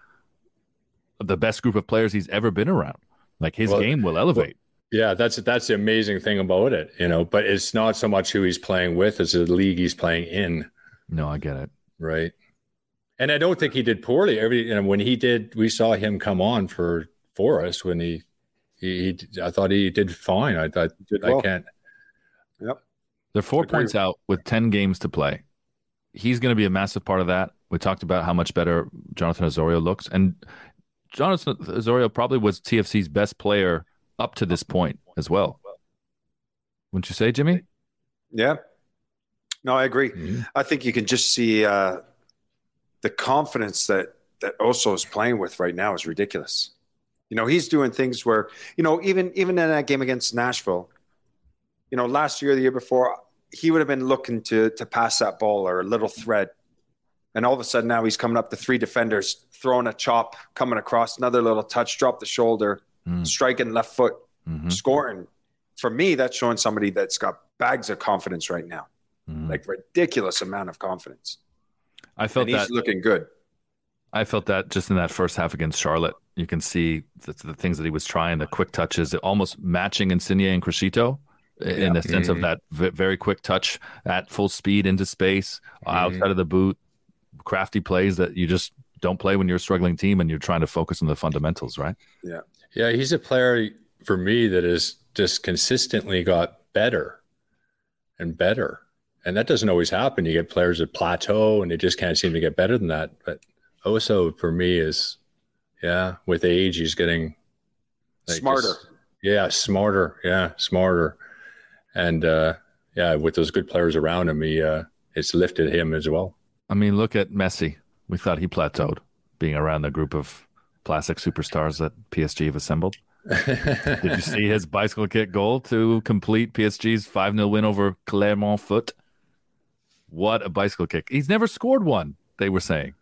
the best group of players he's ever been around. Like his Well, game will elevate. Yeah, that's that's the amazing thing about it, you know. But it's not so much who he's playing with; it's the league he's playing in, no, I get it. right? And I don't think he did poorly. Every you know, when he did, we saw him come on for for us when he he. he I thought he did fine. I thought Did I well. can't. Yep, They're four points out with 10 games to play. He's going to be a massive part of that. We talked about how much better Jonathan Osorio looks. And Jonathan Osorio probably was TFC's best player up to this point as well. Wouldn't you say, Jimmy? Yeah. No, I agree. Mhm. I think you can just see uh, the confidence that that Oso is playing with right now is ridiculous. You know, he's doing things where you know even even in that game against Nashville, you know, last year, the year before, he would have been looking to to pass that ball or a little thread, and all of a sudden now he's coming up to three defenders, throwing a chop, coming across another little touch, drop the shoulder, Mm. striking left foot, Mhm. scoring. For me, that's showing somebody that's got bags of confidence right now, Mhm. like ridiculous amount of confidence, I felt and he's looking good. I felt that just in that first half against Charlotte. You can see the, the things that he was trying, the quick touches, almost matching Insigne and Criscito in the sense of Mhm. that v- very quick touch at full speed into space, outside of the boot, crafty plays that you just don't play when you're a struggling team and you're trying to focus on the fundamentals, right? Yeah. Yeah, he's a player for me that has just consistently got better and better. And that doesn't always happen. You get players that plateau and they just can't seem to get better than that. But Oso for me is, yeah, with age, he's getting like, Smarter. just- yeah, smarter. Yeah, smarter. And uh, yeah, with those good players around him, he uh, it's lifted him as well. I mean, look at Messi. We thought he plateaued being around the group of plastic superstars that PSG have assembled. <laughs> Did you see his bicycle kick goal to complete PSG's 5 0 win over Clermont Foot? What a bicycle kick. He's never scored one, they were saying.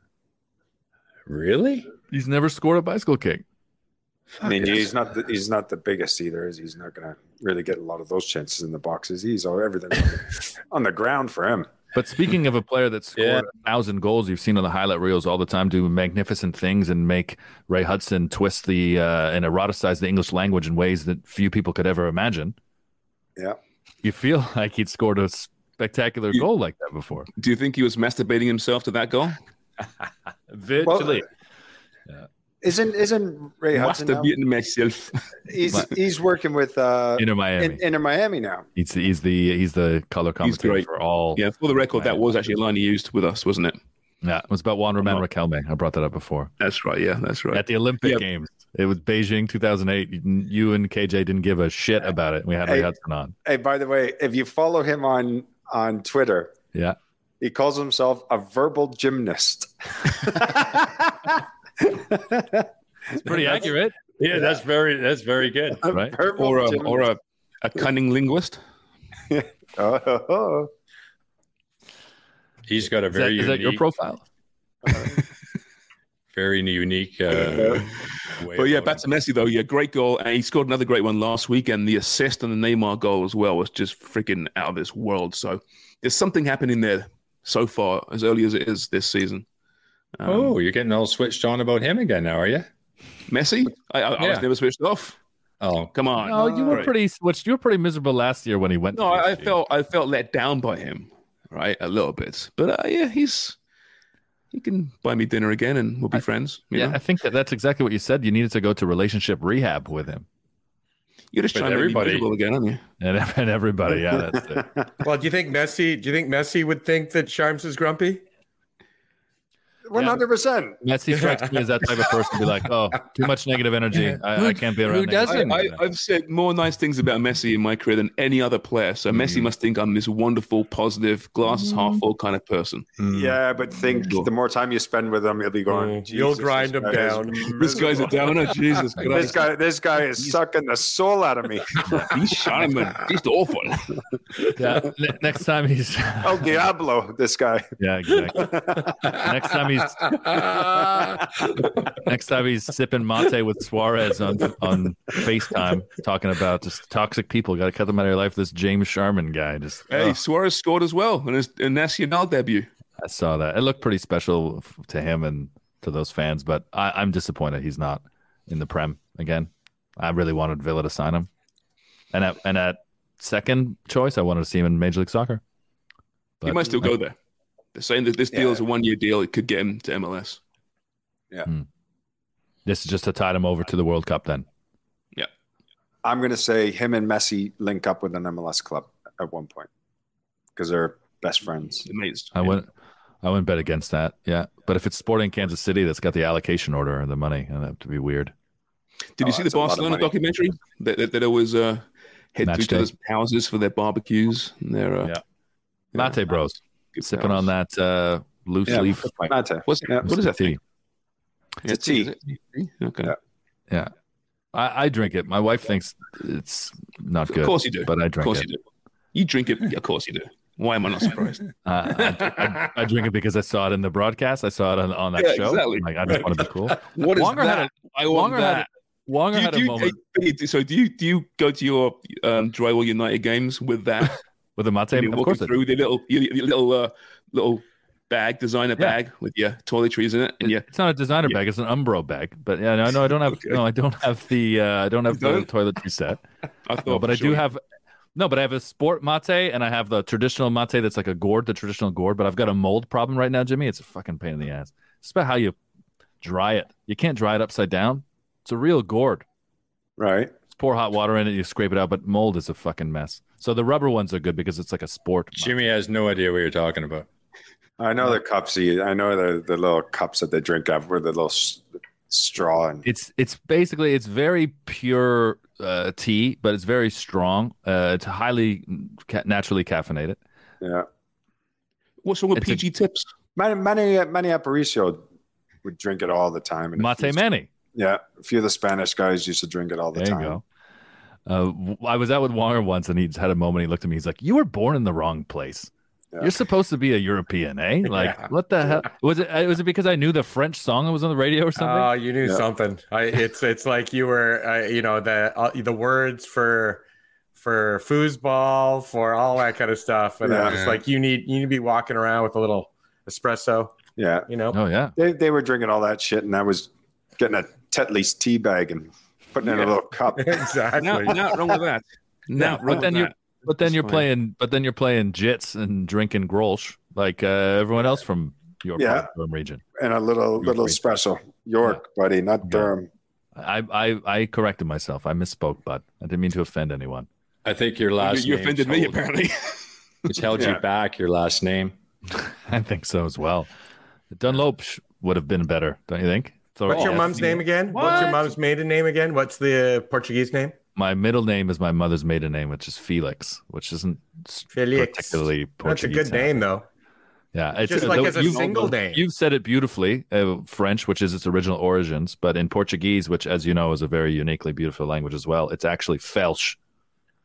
Really? He's never scored a bicycle kick. I mean, he's not the, he's not the biggest either. Is he's not going to really get a lot of those chances in the boxes. He's all everything on the, on the ground for him. But speaking of a player that scored Yeah. a thousand goals, you've seen on the highlight reels all the time do magnificent things and make Ray Hudson twist the uh, and eroticize the English language in ways that few people could ever imagine. Yeah. You feel <laughs> like he'd scored a spectacular You- goal like that before. Do you think he was masturbating himself to that goal? Virtually. Isn't isn't Ray Hudson? Now? Masturbating myself. He's he's working with uh, Inter Miami. in, Inter Miami now. he's, the, he's the he's the color commentator great. for all. Yeah, for the record, that was actually a line he used with us, wasn't it? Yeah, it was about Juan Roman Riquelme. I brought that up before. That's right. Yeah, that's right. At the Olympic Yeah. Games. It was Beijing 2008. You and KJ didn't give a shit about it. We had Ray Hey. Hudson on. Hey, by the way, if you follow him on on Twitter, Yeah. He calls himself a verbal gymnast. <laughs> It's pretty accurate. Yeah, that's very that's very good. A Right. verbal or a, gymnast. or a, a cunning linguist. <laughs> Oh. He's got a Is that, very is that your unique- profile? <laughs> very unique. Uh, way But yeah, back to Messi though. Yeah, great goal, and he scored another great one last week. And the assist on the Neymar goal as well was just freaking out of this world. So there's something happening there so far, as early as it is this season. Um, oh, you're getting all switched on about him again now, are you? Messi, I, I, I was never switched off. Oh, Come on, No, you were Right. pretty switched. You were pretty miserable last year when he went. No, to I, I felt I felt let down by him, right, a little bit. But uh, yeah, he's he can buy me dinner again, and we'll be I- friends. You Yeah, know? I think that that's exactly what you said. You needed to go to relationship rehab with him you're just With trying to make me everybody. miserable again, aren't you? <laughs> and, and everybody. Yeah, that's it. <laughs> Well, do you think Messi? Do you think Messi would think that Sharms is grumpy? One hundred percent. Messi strikes me as that type of person. To be like, oh, too much negative energy. I, I can't be around. who doesn't? I, energy." I, I've said more nice things about Messi in my career than any other player. So Messi mm. must think I'm this wonderful, positive, glasses mm. half full kind of person. Mm. Yeah, but think Sure. the more time you spend with him, you'll be going. Mm, you'll grind this him down." This guy's a downer. <laughs> Jesus This guy, this guy is sucking the soul out of me. <laughs> He's Simon. He's awful. yeah. next time he's oh Diablo, this guy. yeah, exactly. <laughs> next time he's <laughs> next time he's sipping mate with Suarez on on FaceTime, talking about just toxic people. Got to cut them out of your life. This James Sharman guy. Just Hey, oh, Suarez scored as well in his in Nacional debut. I saw that. It looked pretty special f- to him and to those fans, but I, I'm disappointed he's not in the Prem again. I really wanted Villa to sign him, and at and at second choice, I wanted to see him in Major League Soccer. he might still go there. They're saying that this deal is a one year deal. It could get him to MLS. Yeah. This is just to tie him over to the World Cup. Then Yeah. I'm going to say him and Messi link up with an MLS club at one point because they're best friends. Amazed. I wouldn't. I wouldn't bet against that. Yeah, but if it's Sporting Kansas City that's got the allocation order and the money, that'd have to be weird. Did Oh, you see the that's a lot of Barcelona documentary that that, that always uh, head Match to each other's houses for their barbecues and their uh, Yeah. yeah, Latte Bros good sipping pals. on that uh, loose Yeah, leaf. Mate. What's Yeah. what is that tea. thing? It's a tea. is it? Tea? Okay. Yeah. Yeah, I, I drink it. My wife thinks it's not good. Of course you do. but I Of drink course it. you do. You drink it. Of course you do. Why am I not surprised? <laughs> Uh, I, I, I drink it because I saw it in the broadcast. I saw it on, on that Yeah, show. exactly. Like I just want to be cool. <laughs> What is Wonger had that? a- I want Wonger had that. a, Wonger Do you, had do a you, moment hey, hey, so do you do you go to your um, Drywall United games with that? <laughs> with the mate. You're Of course, through the little your, your little uh, little bag, designer Yeah. bag with your toiletries in it, and yeah, It's not a designer Yeah. bag; it's an Umbro bag. But yeah, no, no, I don't have. Okay. No, I don't have the. Uh, I don't have You the don't? toiletry set. <laughs> I thought, No, but I do have. No, but I have a sport mate and I have the traditional mate that's like a gourd, the traditional gourd. But I've got a mold problem right now, Jimmy. It's a fucking pain in the ass. It's about how you dry it. You can't dry it upside down. It's a real gourd. Right. Just pour hot water in it, you scrape it out. But mold is a fucking mess. So the rubber ones are good because it's like a sport. mate. Jimmy has no idea what you're talking about. I know the cups. you- I know the, the little cups that they drink out with the little s- straw and It's it's basically it's very pure uh, tea, but it's very strong. Uh, it's highly ca- naturally caffeinated. yeah. What's wrong with It's a- PG tips? Manny Manny Manny Aparicio would drink it all the time. And Mate few- Manny. Yeah, a few of the Spanish guys used to drink it all the There you time. Go. Uh, w- I was out with Wonger once, and he had a moment. He looked at me. He's like, "You were born in the wrong place. Yeah. You're supposed to be a European, eh? <laughs> Like, Yeah. what the hell was it? uh, Was it because I knew the French song that was on the radio or something? Oh, you knew Yeah. something. I, it's it's like you were, uh, you know, the uh, the words for for foosball, for all that kind of stuff, and I was like, you need you need to be walking around with a little espresso, Yeah, you know. oh yeah, they they were drinking all that shit, and I was getting a Tetley's tea bag and putting it in a little cup. <laughs> exactly. Not, not wrong with that. Not but wrong then with you that. but then That's you're fine. playing but then you're playing jits and drinking Grolsch like uh, everyone else from your Yeah. part, Durham region. and a little little great. espresso. York, buddy, not Yeah. Durham. I, I I corrected myself. I misspoke, but I didn't mean to offend anyone. I think your You, last you name offended me held- apparently. <laughs> which held Yeah. you back. Your last name. <laughs> I think so as well. Dunlop would have been better, don't you think? So What's your mom's name again? What's your mom's maiden name again? What's the Portuguese name? My middle name is my mother's maiden name, which is Felix, which isn't s- Felix. particularly Portuguese. That's a good name, though. Yeah, it's Just like uh, as a you- single name. You've said it beautifully, uh, French, which is its original origins, but in Portuguese, which, as you know, is a very uniquely beautiful language as well, it's actually Felsh.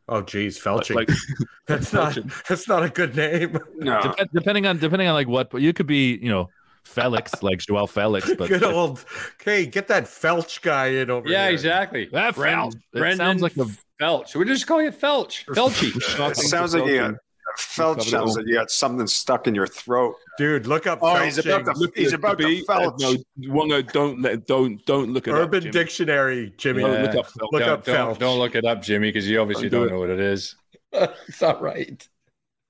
Oh, geez, Felching. like <laughs> that's not that's not a good name. No, Dep- depending on depending on like what, but you could be, you know, Felix, like Joao Felix, <laughs> but good old. Okay, get that Felch guy in over here. Yeah, here. exactly. That Brendan, Felch. It Brendan sounds like a Felch. We're just calling <laughs> it Felch. Felchy. it sounds like you got, felt sounds like you got something stuck in your throat. Dude, look up Oh, he's about to he's about to B, uh, felch. no, Wonger, don't let don't don't look at Urban Jimmy. Dictionary, Jimmy. Don't Yeah. look up Felch. Look don't, up don't, Felch. don't look it up, Jimmy, because you obviously Don't do don't, know what it is. <laughs> it's all right.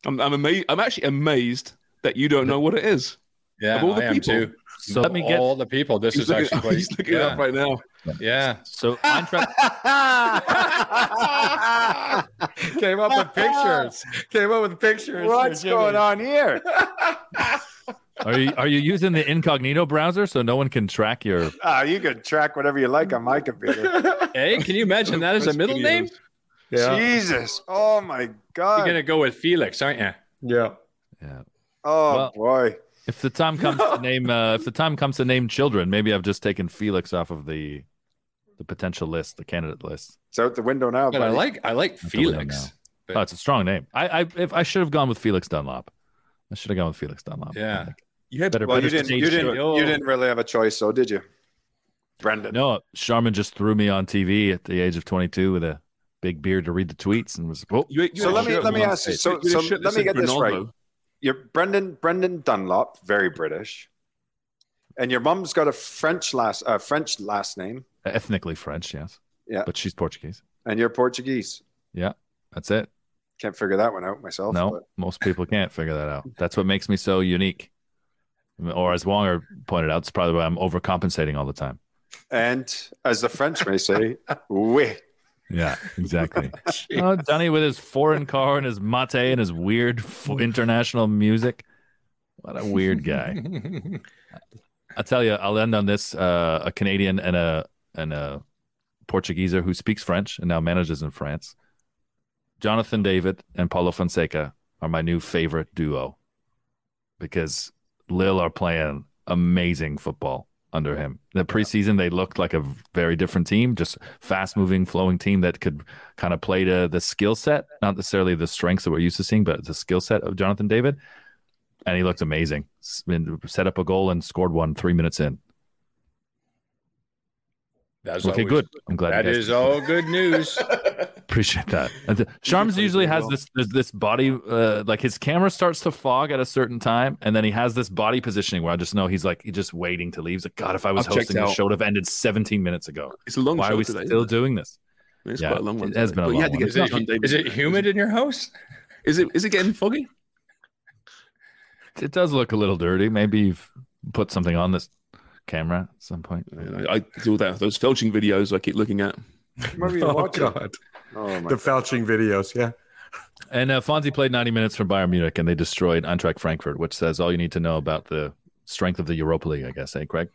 I'm I'm amazed. I'm actually amazed that you don't know what it is. Yeah, Of all the I am people. too. So let me get all the people. This He's is looking, actually quite, he's looking it yeah, up right now. yeah. so Eintracht. <laughs> Came up with pictures. Came up with pictures. What's going on here? Are you are you using the incognito browser so no one can track your? Ah, you can track whatever you like on my computer. <laughs> Hey, can you imagine that as a middle name? Yeah. Jesus. Oh my God. You're gonna go with Felix, aren't you? Yeah. Yeah. oh Well- boy. If the time comes to name, uh, if the time comes to name children, maybe I've just taken Felix off of the the potential list, the candidate list. It's out the window now. But I like I like That's the window Felix. Oh, it's a strong name. I, I if I should have gone with Felix Dunlop. I should have gone with Felix Dunlop. Yeah. You had Better- Well, you didn't. You didn't. show. You didn't really have a choice, so did you, Brendan? No, Sharman just threw me on TV at the age of 22 with a big beard to read the tweets and was. Oh, You, you So let me let me ask you. You So, so let me said get this right. You're Brendan Brendan Dunlop, very British, and your mum's got a French last uh, French last name, ethnically French, yes. Yeah. But she's Portuguese. and you're Portuguese. Yeah, that's it. Can't figure that one out myself. No, but- most people can't figure that out. That's what makes me so unique. Or as Wonger pointed out, it's probably why I'm overcompensating all the time. And as the French may say, oui. Yeah, exactly. <laughs> oh, Johnny with his foreign car and his mate and his weird international music. What a weird guy. I'll tell you, I'll end on this. Uh, a Canadian and a and a Portugueser who speaks French and now manages in France. Jonathan David and Paulo Fonseca are my new favorite duo because Lille are playing amazing football under him. The preseason, they looked like a very different team, just fast moving, flowing team that could kind of play to the skill set, not necessarily the strengths that we're used to seeing, but the skill set of Jonathan David. And he looked amazing. Set up a goal and scored one three minutes in. That's okay, always- good. I'm glad. you That guys- is all good news. <laughs> Appreciate that. <laughs> And Sharms usually has this there's this body uh, like his camera starts to fog at a certain time, and then he has this body positioning where I just know he's like he's just waiting to leave. He's like, God, if I was I've hosting, the out. show would have ended 17 minutes ago. It's a long Why show are we today, still isn't it? doing this? It's Yeah, quite a long one. it has today. been a But long one. Is it, is it humid in your house? Is it? Is it getting foggy? It does look a little dirty. Maybe you've put something on this camera at some point. I, I do that. Those felching videos I keep looking at. What were you Oh watching? God. Oh my The felching videos. Yeah. And uh, Fonzie played 90 minutes for Bayern Munich, and they destroyed Eintracht Frankfurt, which says all you need to know about the strength of the Europa League, I guess, eh, Craig?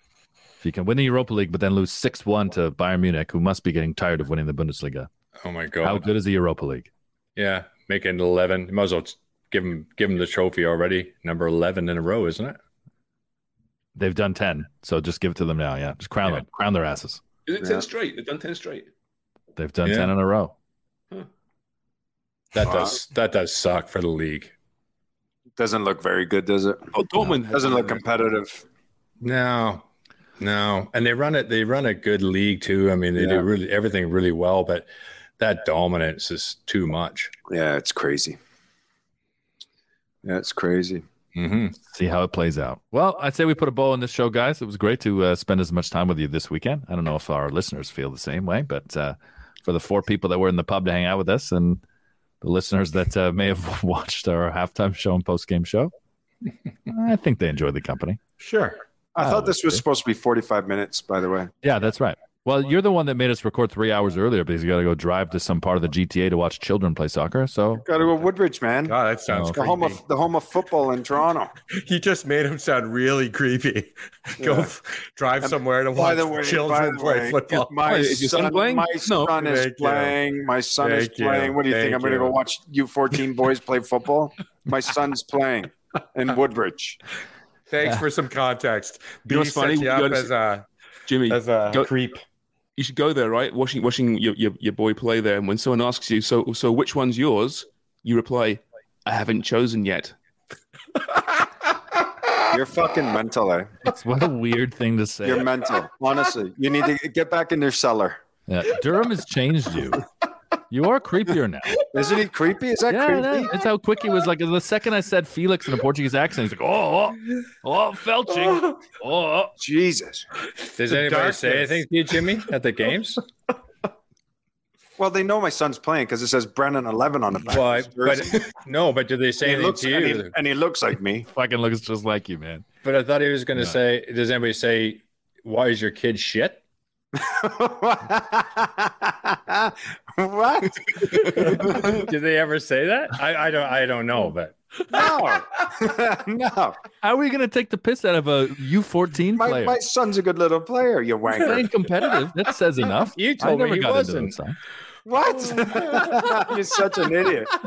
If you can win the Europa League, but then lose 6 1 to Bayern Munich, who must be getting tired of winning the Bundesliga. Oh my god! How good is the Europa League? Yeah, making eleven. You might as well give him give him the trophy already. Number eleven in a row, isn't it? They've done 10, so just give it to them now. Yeah, just crown Yeah. them, crown their asses. Is it Yeah. ten straight? They've done ten straight. They've done Yeah. 10 in a row. That Wow. does that does suck for the league. Doesn't look very good, does it? Oh, Dortmund has Doesn't look competitive. No, no, and they run it. They run a good league too. I mean, they Yeah. do really everything really well, but that dominance is too much. Yeah, it's crazy. Yeah, it's crazy. Hmm See how it plays out. Well, I'd say we put a bow on this show, guys. It was great to uh, spend as much time with you this weekend. I don't know if our listeners feel the same way, but uh, for the four people that were in the pub to hang out with us and the listeners that uh, may have <laughs> watched our halftime show and post game show, I think they enjoyed the company. Sure. I Oh, thought this was okay. supposed to be 45 minutes, by the way. Yeah, that's right. Well, you're the one that made us record three hours earlier because you got to go drive to some part of the GTA to watch children play soccer. So Got to go Woodbridge, man. God, that sounds oh. the home of the home of football in Toronto. <laughs> you just made him sound really creepy. <laughs> Go f- drive somewhere to By watch the way, children the play way, football. my Wait, is son son, playing? my No. son is Thank you. playing. My son is Thank you. playing. What do you think? Thank I'm going to go watch you 14 boys play football? My <laughs> son's playing in Woodbridge. Thanks for some context. You know what's funny? set you You up as a Jimmy, as a go- creep. You should go there, right? Watching watching your, your, your boy play there. And when someone asks you, so so which one's yours? You reply, I haven't chosen yet. <laughs> You're fucking mental, eh? it's what a weird thing to say. You're mental. Honestly, you need to get back in your cellar. Yeah, Durham has changed you. You are creepier now. Isn't he creepy? Is that Yeah, creepy? that- it's how quick he was. Like the second I said Felix in a Portuguese accent, he's like, "Oh, oh, oh felching, oh." oh, oh. Jesus. Does The anybody say anything to you, Jimmy, at the games? <laughs> Well, they know my son's playing because it says Brennan 11 on the back. Why? of his jersey. But <laughs> no, but do they say he anything looks, to and, you? he, and he looks like me. Fucking looks just like you, man. But I thought he was going to say, does anybody say, why is your kid shit? What? Did they ever say that? I, I don't. I don't know, but no, <laughs> no. How are we going to take the piss out of a U14 My, player? my son's a good little player, you He's playing competitive. That says <laughs> enough. You told me he wasn't. Those. What? <laughs> You're such an idiot. <laughs>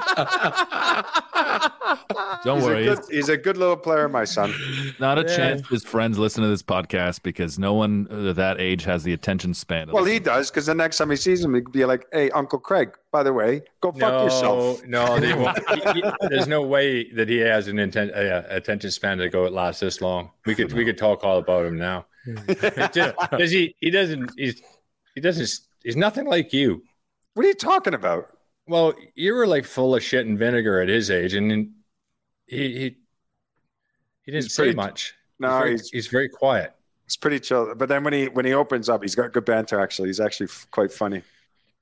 Don't he's worry. A good, he's a good little player, my son. Not a Yeah. chance his friends listen to this podcast because no one uh, that age has the attention span. Well, listen he does because the next time he sees him, he'd be like, "Hey, Uncle Craig, by the way, go fuck no, yourself." no, they won't. <laughs> He- he- there's no way that he has an intent, uh, attention span to go last this long. We could we could talk all about him now. It just- he? He doesn't. He's he doesn't. He's nothing like you. What are you talking about? Well, you were like full of shit and vinegar at his age, and then he he he didn't He's say pretty- much. No, he's very, he's- he's very quiet. It's pretty chill. But then when he when he opens up, he's got good banter. Actually, he's actually quite funny.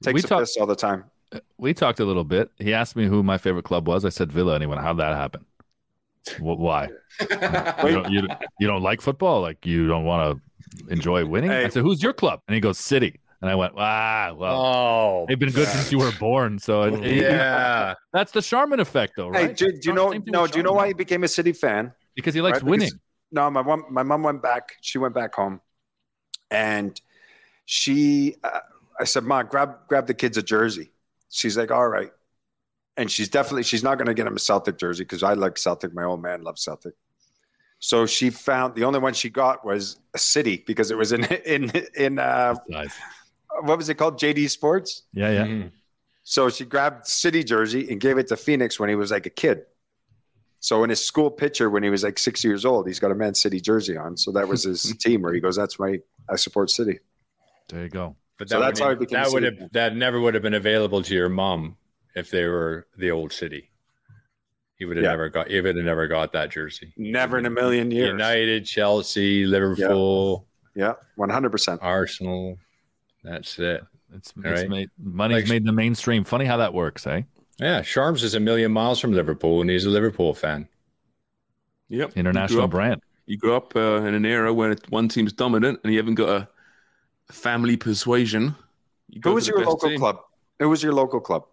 Takes We a talk- piss all the time. Uh, we talked a little bit. He asked me who my favorite club was. I said Villa, and he went, "How'd that happen? <laughs> Wh- Why? you, don't, you, you don't like football? Like you don't want to enjoy winning?" I said, "Who's your club?" And he goes, "City." And I went, "Ah, well, Oh, they've been good since you were born." So it- it- yeah. that's the Sharman effect, though, right? Hey, do, do you know? No, do you know why he became a City fan? Because he likes Right? Because- winning. No, my mom, my mom went back. She went back home, and she, uh, I said, "Mom, grab grab the kids a jersey." She's like, "All right," and she's definitely she's not going to get him a Celtic jersey because I like Celtic. My old man loves Celtic. So she found the only one she got was a City because it was in <laughs> in in uh, Nice. What was it called? JD Sports. Yeah, yeah. Mhm. So she grabbed City jersey and gave it to Phoenix when he was like a kid. So in his school picture when he was like six years old, he's got a Man City jersey on. So that was his <laughs> team where he goes, "That's my I support City." There you go. But So that's would, how he became that would City fan. have that never would have been available to your mom if they were the old city. He would have Yeah. never got. He would have never got that jersey. Never in a million years. United, Chelsea, Liverpool, Yeah, one hundred percent. Arsenal. That's it. It's, All it's right. made money's Like- made the mainstream. Funny how that works, eh? Yeah, Sharms is a million miles from Liverpool, and he's a Liverpool fan. Yep. International You grew up, brand. you grew up uh, in an era where one team's dominant and you haven't got a, a family persuasion. You Who was your local team. club? Who was your local club?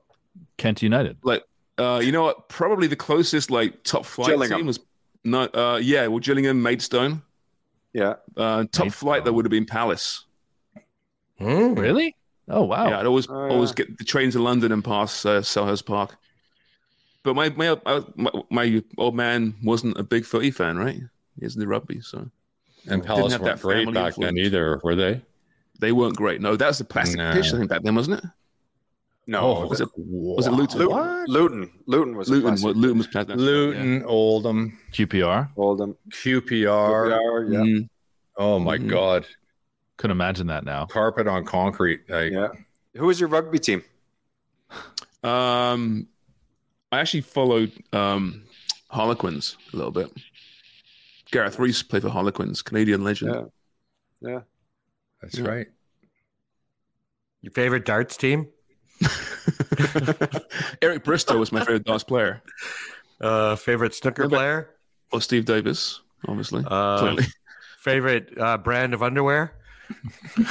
Kent United. Like, uh, you know what? Probably the closest like top flight Gillingham. team was not. Uh, yeah, well, Gillingham, Maidstone. Yeah, Uh, top flight that would have been Palace. Hmm. Really? Oh wow. Yeah, I'd always Oh, always get the train to London and pass uh, Selhurst Park. But my my, uh, my my old man wasn't a big footy fan, right? He isn't the rugby, so And Didn't Palace have weren't that great family back then either, were they? they weren't great. No, that was the plastic Nah. pitch I think back then, wasn't it? no, Oh, Was it was it Luton? Luton. Luton. Luton was Luton, Luton. what, Luton was plastic. Luton, Oldham, QPR. Oldham. QPR. QPR, yeah, Mm. Oh my Mhm. God, Couldn't imagine that now. carpet on concrete. Like, yeah. Who was your rugby team? Um, I actually followed um, Harlequins a little bit. Gareth Rees played for Harlequins, Canadian legend. Yeah. That's Yeah. right. Your favorite darts team? <laughs> Eric Bristow was my favorite darts player. Uh, favorite snooker Remember- player? Well, Steve Davis, obviously. Uh, clearly. Favorite uh, brand of underwear?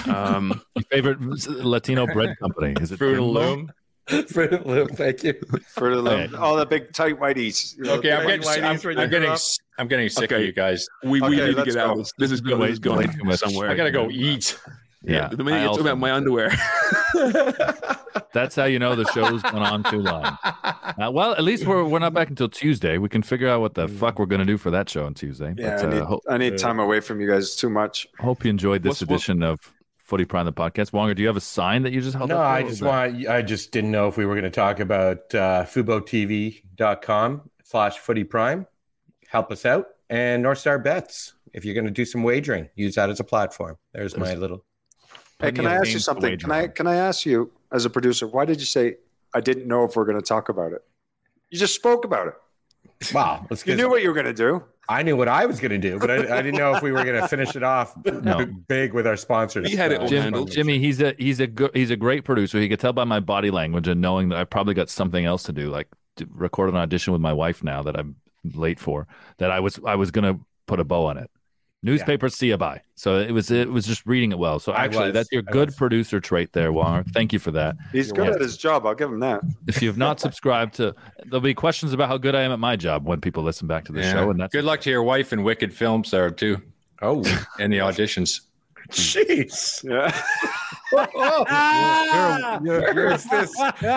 Um, Your favorite Latino bread company is it Fruit of Bimbo? Loom. <laughs> Fruit of Loom. Thank you. For the Okay. all the big tight whiteies. Okay, I'm Whitey getting, Whitey's I'm, where I'm getting, grew up? s- I'm getting sick of you guys. we, we need to get out go. of this. This is Been going, way- this is going way somewhere. I gotta go eat. Yeah. The minute I you talk about my underwear. <laughs> That's how you know the show's gone on too long. <laughs> Uh, well, at least we're we're not back until Tuesday. We can figure out what the fuck we're gonna do for that show on Tuesday. Yeah, But, I need, uh, ho- I need time away from you guys too much. hope you enjoyed this What's- what- edition of Footy Prime the podcast. Wonger, do you have a sign that you just held up? No. I just or was want. I just didn't know if we were going to talk about uh, FuboTV.com slash Footy Prime. Help us out and North Star Bets. If you're going to do some wagering, use that as a platform. There's my little. Hey, can I ask you something? Can I can I ask you as a producer, why did you say I didn't know if we're going to talk about it? You just spoke about it. Wow, let's You get. knew what you were going to do. I knew what I was going to do, but I, I didn't know if we were going to finish it off <laughs> No. b- big with our sponsors. He had it Jim, handled. Jimmy, he's a he's a go- he's a great producer. He could tell by my body language and knowing that I probably got something else to do, like to record an audition with my wife now that I'm late for. That I was I was gonna put a bow on it. Newspapers see a buy. So it was it was just reading it well. So actually, was. that's your I good was. producer trait there, Wonger. Thank you for that. He's good at his job. I'll give him that. If you have not subscribed to, there'll be questions about how good I am at my job when people listen back to the Yeah. show, and that's Good luck to your wife in Wicked Films there too, Oh, in the auditions. Jeez. <laughs> Yeah. Ah! You're, you're, you're, this,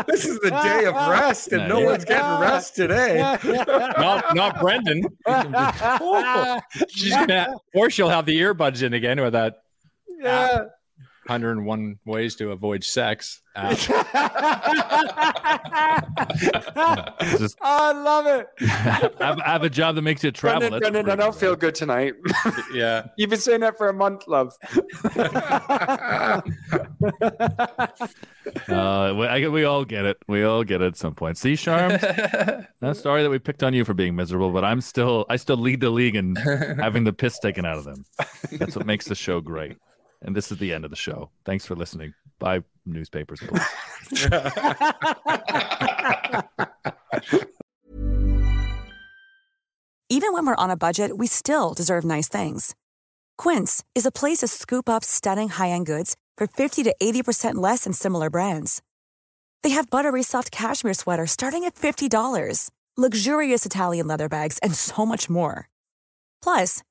this is the day of rest, and no Yeah. one's getting rest today. <laughs> not not Brendan. <laughs> She's gonna, or she'll have the earbuds in again with that. Yeah. 101 ways to avoid sex. app. <laughs> just I love it. <laughs> have, have a job that makes you travel. Brendan, That's Brendan, I pretty don't feel good tonight. <laughs> yeah. You've been saying that for a month, love. Uh, we, I, we all get it. We all get it at some point. See, Sharms, that's sorry that we picked on you for being miserable, but I'm still, I still lead the league in having the piss taken out of them. That's what makes the show great. And this is the end of the show. Thanks for listening. Bye, newspapers. Please. <laughs> Even when we're on a budget, we still deserve nice things. Quince is a place to scoop up stunning high-end goods for 50 to 80% less than similar brands. They have buttery soft cashmere sweaters starting at $50, luxurious Italian leather bags, and so much more. Plus,